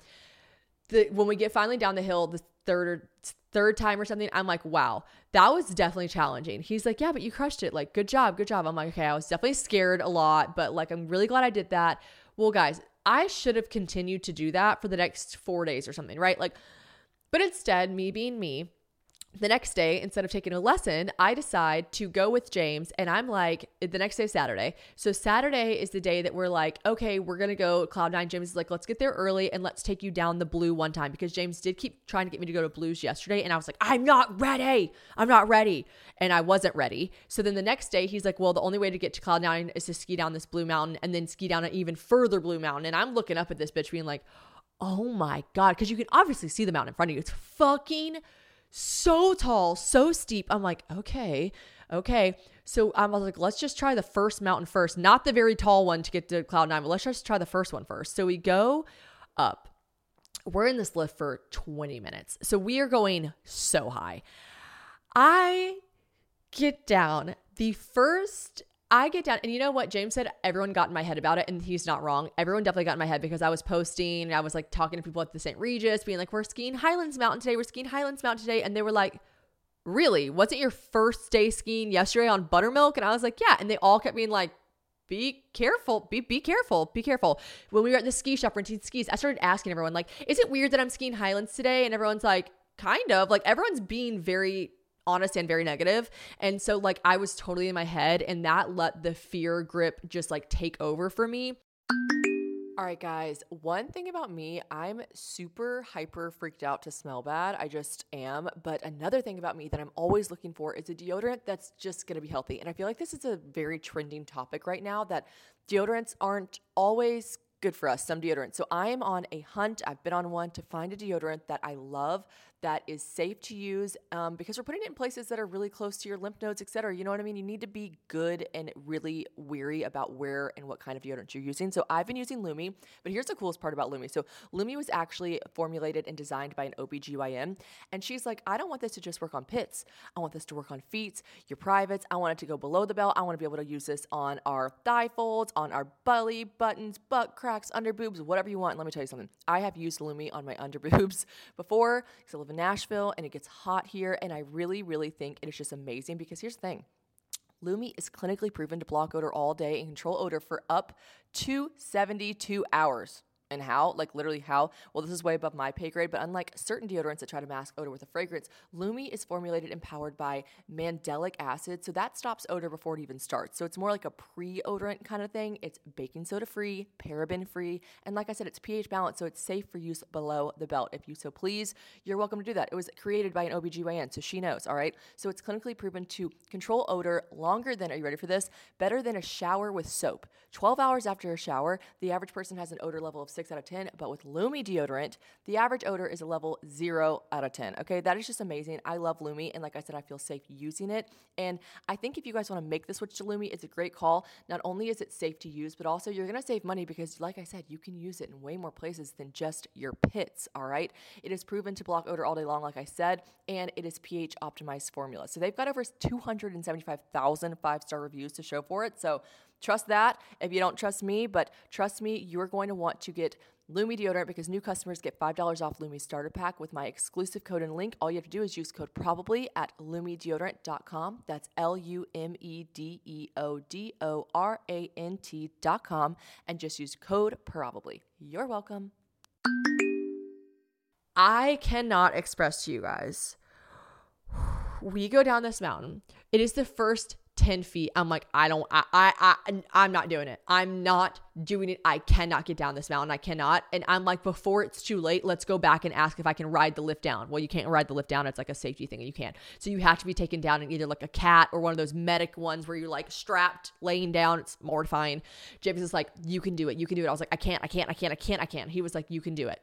The, when we get finally down the hill, the third or third time or something, I'm like, wow, that was definitely challenging. He's like, yeah, but you crushed it. Like, good job, good job. I'm like, okay, I was definitely scared a lot, but like, I'm really glad I did that. Well, guys, I should have continued to do that for the next four days or something, right? Like, but instead, me being me, the next day, instead of taking a lesson, I decide to go with James. And I'm like, the next day, is Saturday. So, Saturday is the day that we're like, okay, we're going to go Cloud Nine. James is like, let's get there early and let's take you down the blue one time because James did keep trying to get me to go to blues yesterday. And I was like, I'm not ready. I'm not ready. And I wasn't ready. So, then the next day, he's like, well, the only way to get to Cloud Nine is to ski down this blue mountain and then ski down an even further blue mountain. And I'm looking up at this bitch being like, oh my God. Because you can obviously see the mountain in front of you. It's fucking so tall, so steep. I'm like, okay, okay. So I was like, let's just try the first mountain first, not the very tall one to get to cloud nine, but let's just try the first one first. So we go up. We're in this lift for 20 minutes. So we are going so high. I get down the first I get down, and you know what? James said everyone got in my head about it, and he's not wrong. Everyone definitely got in my head because I was posting, and I was like talking to people at the St. Regis, being like, "We're skiing Highlands Mountain today. We're skiing Highlands Mountain today," and they were like, "Really? Wasn't your first day skiing yesterday on Buttermilk?" And I was like, "Yeah," and they all kept being like, be careful. Be be careful. Be careful. When we were at the ski shop renting skis, I started asking everyone, like, is it weird that I'm skiing Highlands today? And everyone's like, kind of. Like everyone's being very honest and very negative. And so like I was totally in my head and that let the fear grip just like take over for me. All right, guys, one thing about me, I'm super hyper freaked out to smell bad. I just am. But another thing about me that I'm always looking for is a deodorant that's just gonna be healthy. And I feel like this is a very trending topic right now that deodorants aren't always good for us, some deodorants. So I am on a hunt. I've been on one to find a deodorant that I love, that is safe to use, um, because we're putting it in places that are really close to your lymph nodes, et cetera. You know what I mean? You need to be good and really weary about where and what kind of deodorant you're using. So I've been using Lumi, but here's the coolest part about Lumi. So Lumi was actually formulated and designed by an OBGYN, and she's like, I don't want this to just work on pits. I want this to work on feet, your privates. I want it to go below the belt. I want to be able to use this on our thigh folds, on our belly buttons, butt cracks, under boobs, whatever you want. Let me tell you something. I have used Lumi on my under *laughs* boobs before because I live Nashville and it gets hot here. And I really, really think it is just amazing because here's the thing. Lume is clinically proven to block odor all day and control odor for up to 72 hours. And how? Like literally how? Well, this is way above my pay grade, but unlike certain deodorants that try to mask odor with a fragrance, Lumi is formulated and powered by mandelic acid, so that stops odor before it even starts. So it's more like a pre-odorant kind of thing. It's baking soda free, paraben free, and like I said, it's pH balanced, so it's safe for use below the belt. If you so please, you're welcome to do that. It was created by an OBGYN, so she knows, all right? So it's clinically proven to control odor longer than, are you ready for this? Better than a shower with soap. 12 hours after a shower, the average person has an odor level of 6 6 out of 10. But with Lume deodorant, the average odor is a level 0 out of 10. Okay, that is just amazing. I love Lumi, And like I said, I feel safe using it. And I think if you guys want to make the switch to Lumi, it's a great call. Not only is it safe to use, but also you're going to save money because, like I said, you can use it in way more places than just your pits. All right. It is proven to block odor all day long, like I said, and it is pH optimized formula. So they've got over 275,000 five star reviews to show for it. So Trust that if you don't trust me, but trust me, you're going to want to get Lumi deodorant because new customers get $5 off Lumi starter pack with my exclusive code and link. All you have to do is use code probably at lumedeodorant.com. That's L U M E D E O D O R A N T.com and just use code probably. You're welcome. I cannot express to you guys. *sighs* We go down this mountain. It is the first 10 feet. I'm like, I don't, I, I, I, I'm not doing it. I'm not doing it. I cannot get down this mountain. I cannot. And I'm like, before it's too late, let's go back and ask if I can ride the lift down. Well, you can't ride the lift down. It's like a safety thing and you can't. So you have to be taken down in either like a cat or one of those medic ones where you're like strapped, laying down. It's mortifying. James is like, you can do it. You can do it. I was like, I can't, I can't, I can't, I can't, I can't. He was like, you can do it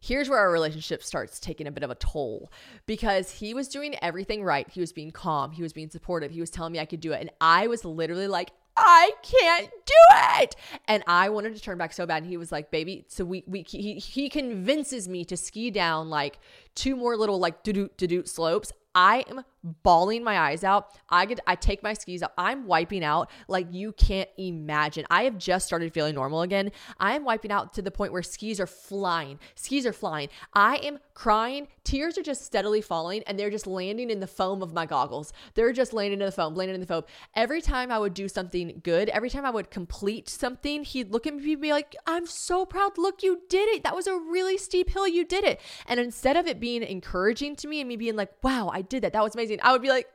here's where our relationship starts taking a bit of a toll because he was doing everything right. He was being calm, he was being supportive, he was telling me I could do it. And I was literally like, I can't do it. And I wanted to turn back so bad. And he was like, baby. So we, we, he, he convinces me to ski down like two more little like do do do slopes. I am bawling my eyes out. I get I take my skis up. I'm wiping out like you can't imagine. I have just started feeling normal again. I am wiping out to the point where skis are flying. Skis are flying. I am crying. Tears are just steadily falling and they're just landing in the foam of my goggles. They're just landing in the foam, landing in the foam. Every time I would do something good, every time I would complete something, he'd look at me and be like, "I'm so proud. Look, you did it. That was a really steep hill. You did it." And instead of it being encouraging to me and me being like, "Wow, I did that. That was amazing." I would be like,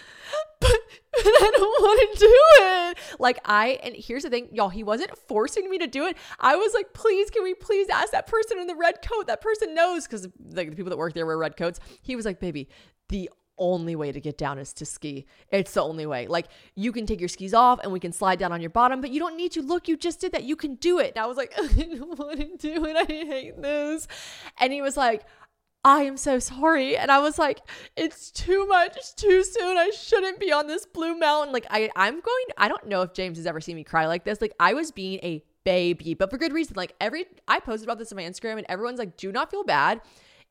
*laughs* but, but I don't want to do it. Like I and here's the thing, y'all, he wasn't forcing me to do it. I was like, please, can we please ask that person in the red coat? That person knows because like the people that work there wear red coats. He was like, baby, the only way to get down is to ski. It's the only way. Like you can take your skis off and we can slide down on your bottom, but you don't need to. Look, you just did that. You can do it. And I was like, *laughs* I don't want to do it. I hate this. And he was like, I am so sorry. And I was like, it's too much, too soon. I shouldn't be on this blue mountain. Like, I, I'm going, I don't know if James has ever seen me cry like this. Like, I was being a baby, but for good reason. Like, every, I posted about this on my Instagram and everyone's like, do not feel bad.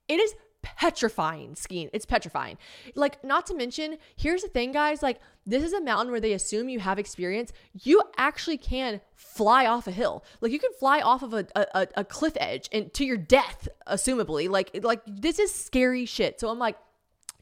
It is petrifying skiing. It's petrifying. Like, not to mention, here's the thing, guys. Like, this is a mountain where they assume you have experience. You actually can fly off a hill. Like, you can fly off of a, a, a cliff edge and to your death, assumably. Like, like this is scary shit. So I'm like,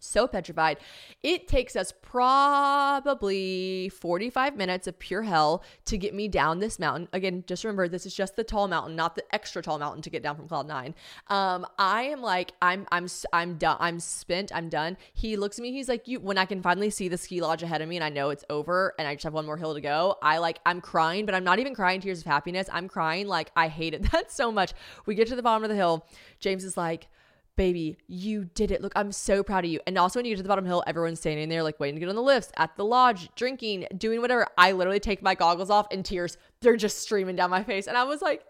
so petrified. It takes us probably 45 minutes of pure hell to get me down this mountain. Again, just remember this is just the tall mountain, not the extra tall mountain to get down from cloud 9. Um I am like I'm I'm I'm done. I'm spent. I'm done. He looks at me. He's like, "You when I can finally see the ski lodge ahead of me and I know it's over and I just have one more hill to go, I like I'm crying, but I'm not even crying tears of happiness. I'm crying like I hated *laughs* that so much. We get to the bottom of the hill. James is like, baby, you did it. Look, I'm so proud of you. And also, when you get to the bottom hill, everyone's standing there, like waiting to get on the lifts at the lodge, drinking, doing whatever. I literally take my goggles off and tears, they're just streaming down my face. And I was like,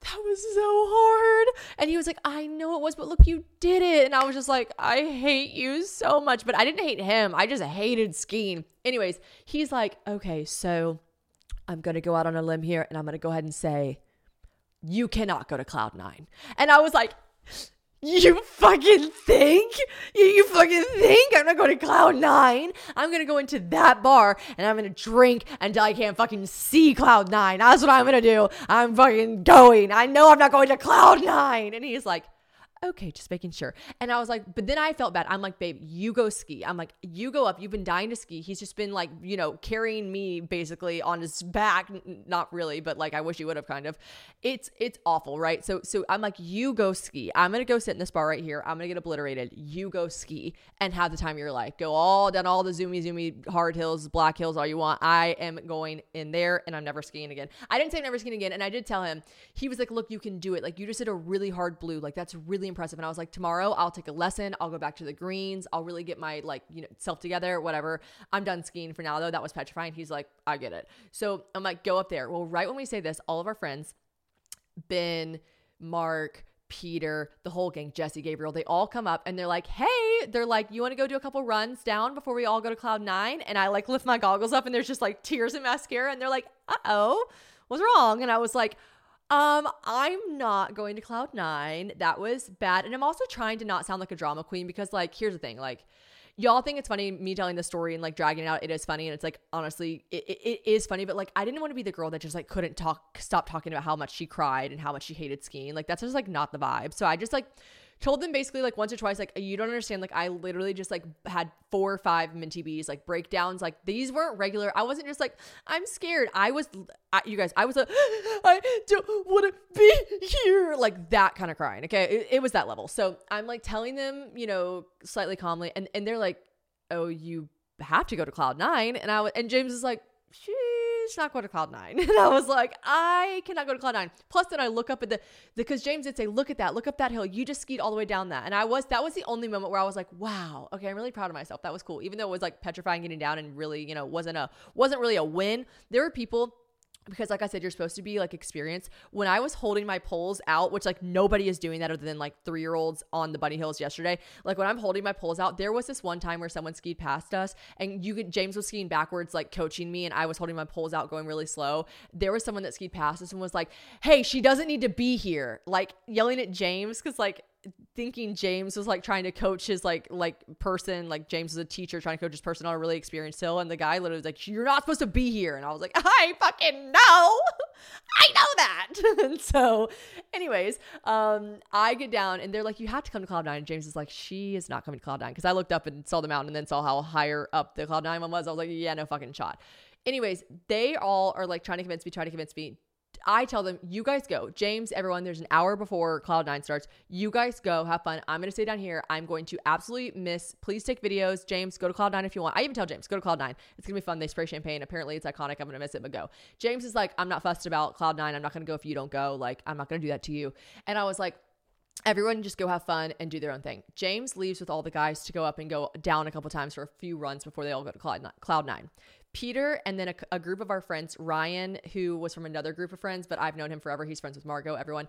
that was so hard. And he was like, I know it was, but look, you did it. And I was just like, I hate you so much. But I didn't hate him, I just hated skiing. Anyways, he's like, okay, so I'm going to go out on a limb here and I'm going to go ahead and say, you cannot go to Cloud Nine. And I was like, you fucking think? You, you fucking think I'm not going to Cloud Nine? I'm gonna go into that bar and I'm gonna drink until I can't fucking see Cloud Nine. That's what I'm gonna do. I'm fucking going. I know I'm not going to Cloud Nine. And he's like, okay, just making sure. And I was like, but then I felt bad. I'm like, babe, you go ski. I'm like, you go up. You've been dying to ski. He's just been like, you know, carrying me basically on his back. Not really, but like I wish he would have kind of. It's it's awful, right? So so I'm like, you go ski. I'm gonna go sit in this bar right here. I'm gonna get obliterated. You go ski and have the time of your life. Go all down all the zoomy zoomy hard hills, black hills, all you want. I am going in there and I'm never skiing again. I didn't say never skiing again, and I did tell him. He was like, look, you can do it. Like you just did a really hard blue. Like that's really impressive. And I was like, tomorrow I'll take a lesson. I'll go back to the greens. I'll really get my like, you know, self together, whatever. I'm done skiing for now though. That was petrifying. He's like, I get it. So I'm like, go up there. Well, right when we say this, all of our friends, Ben, Mark, Peter, the whole gang, Jesse, Gabriel, they all come up and they're like, hey, they're like, you want to go do a couple runs down before we all go to Cloud Nine? And I like lift my goggles up and there's just like tears and mascara. And they're like, uh oh, what's wrong? And I was like, um, I'm not going to Cloud Nine. That was bad. And I'm also trying to not sound like a drama queen because, like, here's the thing, like, y'all think it's funny me telling the story and like dragging it out. It is funny, and it's like honestly, it, it, it is funny. But like, I didn't want to be the girl that just like couldn't talk, stop talking about how much she cried and how much she hated skiing. Like that's just like not the vibe. So I just like told them basically like once or twice like you don't understand like i literally just like had four or five minty bees like breakdowns like these weren't regular. I wasn't just like i'm scared. I was I, you guys i was like *gasps* i don't want to be here like that kind of crying okay? It, it was that level. So i'm like telling them you know slightly calmly and and they're like oh you have to go to cloud nine and i and james is like she she's not going to Cloud Nine. *laughs* And I was like, I cannot go to Cloud Nine. Plus, then I look up at the, because James did say, look at that, look up that hill. You just skied all the way down that. And I was, that was the only moment where I was like, wow, okay, I'm really proud of myself. That was cool. Even though it was like petrifying getting down and really, you know, wasn't a, wasn't really a win. There were people because like I said, you're supposed to be like experienced. When I was holding my poles out, which like nobody is doing that other than like three year olds on the bunny hills yesterday. Like when I'm holding my poles out, there was this one time where someone skied past us and you could James was skiing backwards, like coaching me, and I was holding my poles out going really slow. There was someone that skied past us and was like, Hey, she doesn't need to be here. Like yelling at James because like thinking James was like trying to coach his like like person, like James is a teacher trying to coach his person on a really experienced hill, and the guy literally was like, "You're not supposed to be here," and I was like, "I fucking know, *laughs* I know that." *laughs* and so, anyways, um, I get down and they're like, "You have to come to Cloud 9. And James is like, "She is not coming to Cloud 9 because I looked up and saw the mountain and then saw how higher up the Cloud 9 one was. I was like, "Yeah, no fucking shot." Anyways, they all are like trying to convince me, trying to convince me I tell them, you guys go. James, everyone, there's an hour before Cloud Nine starts. You guys go, have fun. I'm going to stay down here. I'm going to absolutely miss. Please take videos. James, go to Cloud Nine if you want. I even tell James, go to Cloud Nine. It's going to be fun. They spray champagne. Apparently, it's iconic. I'm going to miss it, but go. James is like, I'm not fussed about Cloud Nine. I'm not going to go if you don't go. Like, I'm not going to do that to you. And I was like, everyone just go have fun and do their own thing. James leaves with all the guys to go up and go down a couple times for a few runs before they all go to Cloud Nine. Peter and then a, a, group of our friends, Ryan, who was from another group of friends, but I've known him forever. He's friends with Margot, everyone.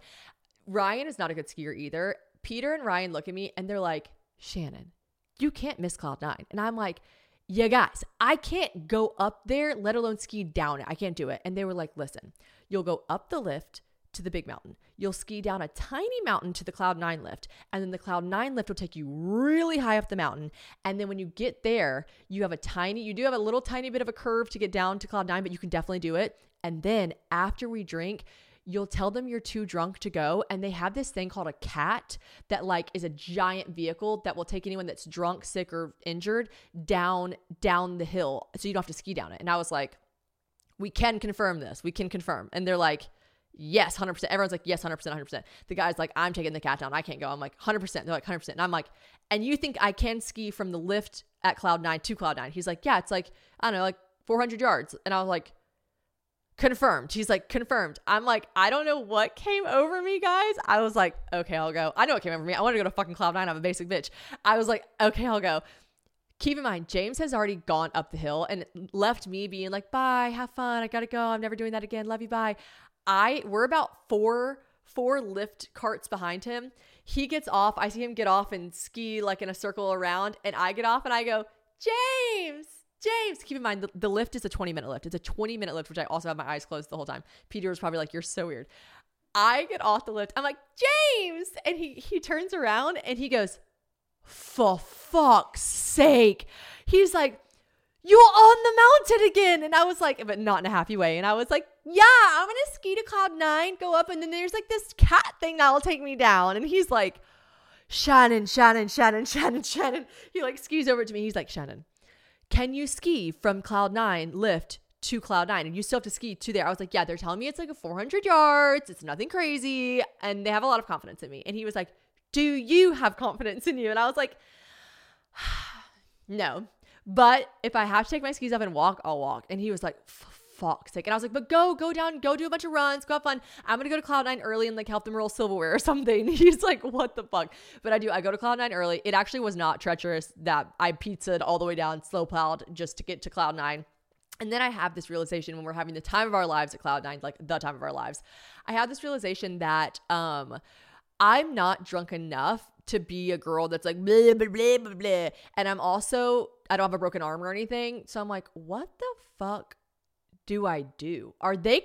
Ryan is not a good skier either. Peter and Ryan look at me and they're like, Shannon, you can't miss Cloud Nine. And I'm like, yeah, guys, I can't go up there, let alone ski down it. I can't do it. And they were like, listen, you'll go up the lift to the big mountain. You'll ski down a tiny mountain to the Cloud 9 lift, and then the Cloud 9 lift will take you really high up the mountain. And then when you get there, you have a tiny, you do have a little tiny bit of a curve to get down to Cloud 9, but you can definitely do it. And then after we drink, you'll tell them you're too drunk to go and they have this thing called a cat that like is a giant vehicle that will take anyone that's drunk sick or injured down down the hill so you don't have to ski down it and i was like we can confirm this we can confirm and they're like yes 100% everyone's like yes 100% 100% the guy's like i'm taking the cat down i can't go i'm like 100% they're like 100% and i'm like and you think i can ski from the lift at cloud nine to cloud nine he's like yeah it's like i don't know like 400 yards and i was like confirmed. He's like, confirmed. I'm like, I don't know what came over me, guys. I was like, okay, I'll go. I know what came over me. I want to go to fucking Cloud9. I'm a basic bitch. I was like, okay, I'll go. Keep in mind, James has already gone up the hill and left me being like, bye, have fun. I gotta go. I'm never doing that again. Love you, bye. I we're about four four lift carts behind him. He gets off. I see him get off and ski like in a circle around, and I get off and I go, James, James, keep in mind the, the lift is a 20 minute lift. It's a 20 minute lift, which I also have my eyes closed the whole time. Peter was probably like, You're so weird. I get off the lift. I'm like, James. And he he turns around and he goes, For fuck's sake. He's like, You're on the mountain again. And I was like, but not in a happy way. And I was like, Yeah, I'm gonna ski to cloud nine, go up, and then there's like this cat thing that'll take me down. And he's like, Shannon, Shannon, Shannon, *laughs* Shannon, Shannon. He like skis over to me. He's like, Shannon, can you ski from cloud nine lift to cloud nine? And you still have to ski to there. I was like yeah they're telling me it's like a 400 yards. It's nothing crazy. And they have a lot of confidence in me. And he was like do you have confidence in you? And i was like *sighs* no. But if i have to take my skis off and walk i'll walk. And he was like fuck's. And I was like, but go, go down, go do a bunch of runs, go have fun. I'm gonna go to Cloud9 early and like help them roll silverware or *laughs* something. *laughs* He's like, what the fuck? But I do, I go to Cloud9 early. It actually was not treacherous that I pizzaed all the way down, slow plowed just to get to Cloud9. And then I have this realization when we're having the time of our lives at Cloud9, like the time of our lives. I have this realization that um I'm not drunk enough to be a girl that's like blah, blah, blah, blah, blah. And I'm also, I don't have a broken arm or anything. So I'm like, what the fuck do I do? Are they?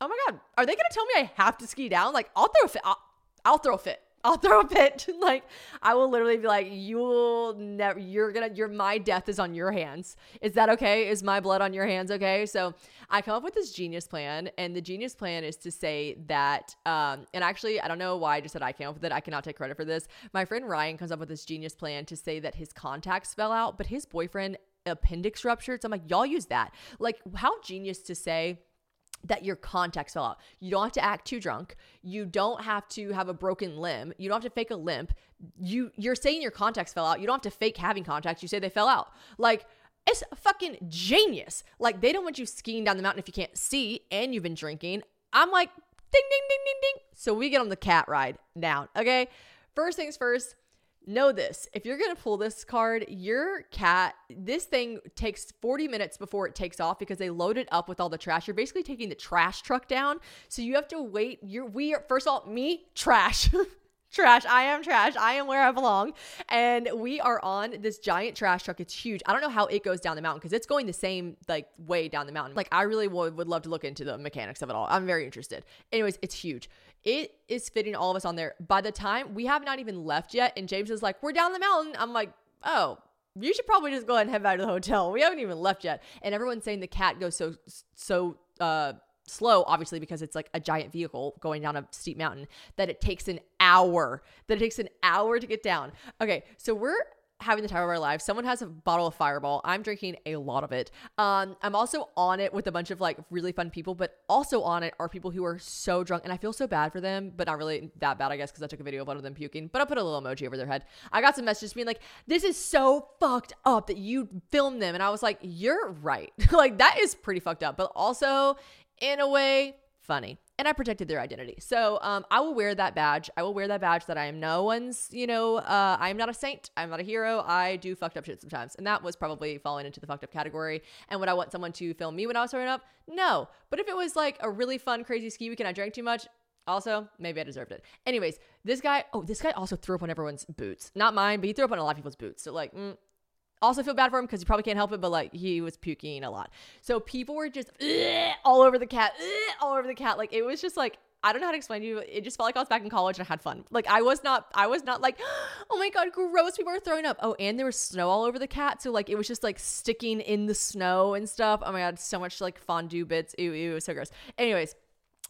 Oh my god, are they gonna tell me I have to ski down? Like I'll throw a fit. I'll, I'll throw a fit. I'll *laughs* throw a fit. *laughs* like I will literally be like, you will never. You're gonna. Your my death is on your hands. Is that okay? Is my blood on your hands? Okay. So I come up with this genius plan, and the genius plan is to say that. Um, and actually, I don't know why I just said I came up with it. I cannot take credit for this. My friend Ryan comes up with this genius plan to say that his contacts fell out, but his boyfriend appendix ruptured. So I'm like, y'all use that. Like, how genius to say that your contacts fell out. You don't have to act too drunk. You don't have to have a broken limb. You don't have to fake a limp. You you're saying your contacts fell out. You don't have to fake having contacts. You say they fell out. Like it's fucking genius. Like they don't want you skiing down the mountain if you can't see and you've been drinking. I'm like ding ding ding ding ding. So we get on the cat ride down. Okay? First things first, know this if you're going to pull this card your cat this thing takes 40 minutes before it takes off because they load it up with all the trash. You're basically taking the trash truck down so you have to wait. You're we are first of all me trash. *laughs* Trash i am trash. I am where i belong. And we are on this giant trash truck. It's huge. I don't know how it goes down the mountain because it's going the same like way down the mountain. Like i really would, would love to look into the mechanics of it all. I'm very interested. Anyways it's huge it is fitting all of us on there. By the time we have not even left yet, and James is like, We're down the mountain. I'm like, Oh, you should probably just go ahead and head back to the hotel. We haven't even left yet. And everyone's saying the cat goes so, so, uh, slow obviously because it's like a giant vehicle going down a steep mountain that it takes an hour that it takes an hour to get down okay so we're having the time of our lives. Someone has a bottle of Fireball. I'm drinking a lot of it. Um, I'm also on it with a bunch of like really fun people, but also on it are people who are so drunk, and I feel so bad for them, but not really that bad, I guess, because I took a video of one of them puking. But I put a little emoji over their head. I got some messages being like, "This is so fucked up that you filmed them," and I was like, "You're right. *laughs* like that is pretty fucked up," but also in a way funny and I protected their identity. So um, I will wear that badge. I will wear that badge that I am no one's, you know, uh, I am not a saint. I'm not a hero. I do fucked up shit sometimes. And that was probably falling into the fucked up category. And would I want someone to film me when I was throwing up? No. But if it was like a really fun, crazy ski weekend, I drank too much, also, maybe I deserved it. Anyways, this guy, oh, this guy also threw up on everyone's boots. Not mine, but he threw up on a lot of people's boots. So, like, mm, also feel bad for him because he probably can't help it, but like he was puking a lot. So people were just all over the cat, all over the cat. Like it was just like I don't know how to explain to you. It just felt like I was back in college and I had fun. Like I was not, I was not like, *gasps* oh my god, gross. People are throwing up. Oh, and there was snow all over the cat, so like it was just like sticking in the snow and stuff. Oh my god, so much like fondue bits. Ew, ew, it was so gross. Anyways,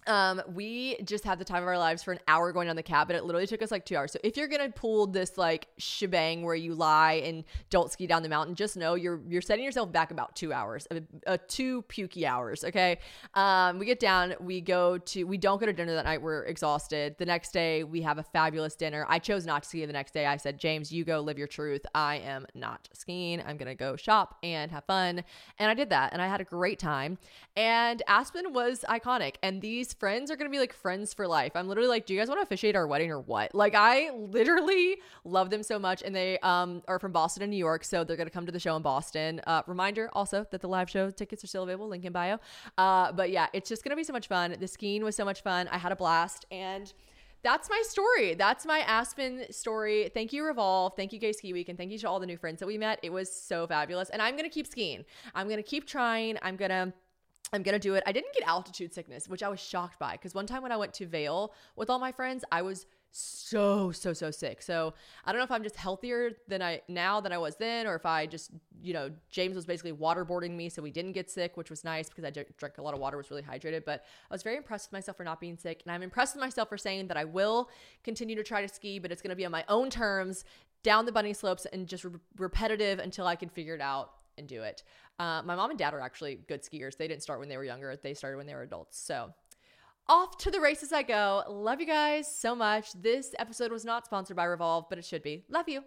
um, we just had the time of our lives for an hour going down the cab, but it literally took us like two hours. So if you're gonna pull this like shebang where you lie and don't ski down the mountain, just know you're you're setting yourself back about two hours, uh, uh, two pukey hours. Okay. Um, we get down, we go to, we don't go to dinner that night. We're exhausted. The next day we have a fabulous dinner. I chose not to ski the next day. I said, James, you go live your truth. I am not skiing. I'm gonna go shop and have fun, and I did that, and I had a great time. And Aspen was iconic, and these friends are gonna be like friends for life. I'm literally like, do you guys want to officiate our wedding or what? Like, I literally love them so much, and they um are from Boston and New York, so they're gonna come to the show in Boston. Uh, reminder also that the live show tickets are still available. Link in bio. Uh, but yeah, it's just gonna be so much fun. The skiing was so much fun. I had a blast, and that's my story. That's my Aspen story. Thank you, Revolve. Thank you, Gay Ski Week. And thank you to all the new friends that we met. It was so fabulous. And I'm going to keep skiing. I'm going to keep trying. I'm going to I'm gonna do it. I didn't get altitude sickness, which I was shocked by because one time when I went to Vail with all my friends, I was so so so sick. So I don't know if I'm just healthier than I now than I was then, or if I just you know James was basically waterboarding me, so we didn't get sick, which was nice because I drank a lot of water, was really hydrated. But I was very impressed with myself for not being sick, and I'm impressed with myself for saying that I will continue to try to ski, but it's gonna be on my own terms, down the bunny slopes, and just re- repetitive until I can figure it out and do it. Uh, my mom and dad are actually good skiers. They didn't start when they were younger, they started when they were adults. So, off to the races I go. Love you guys so much. This episode was not sponsored by Revolve, but it should be. Love you.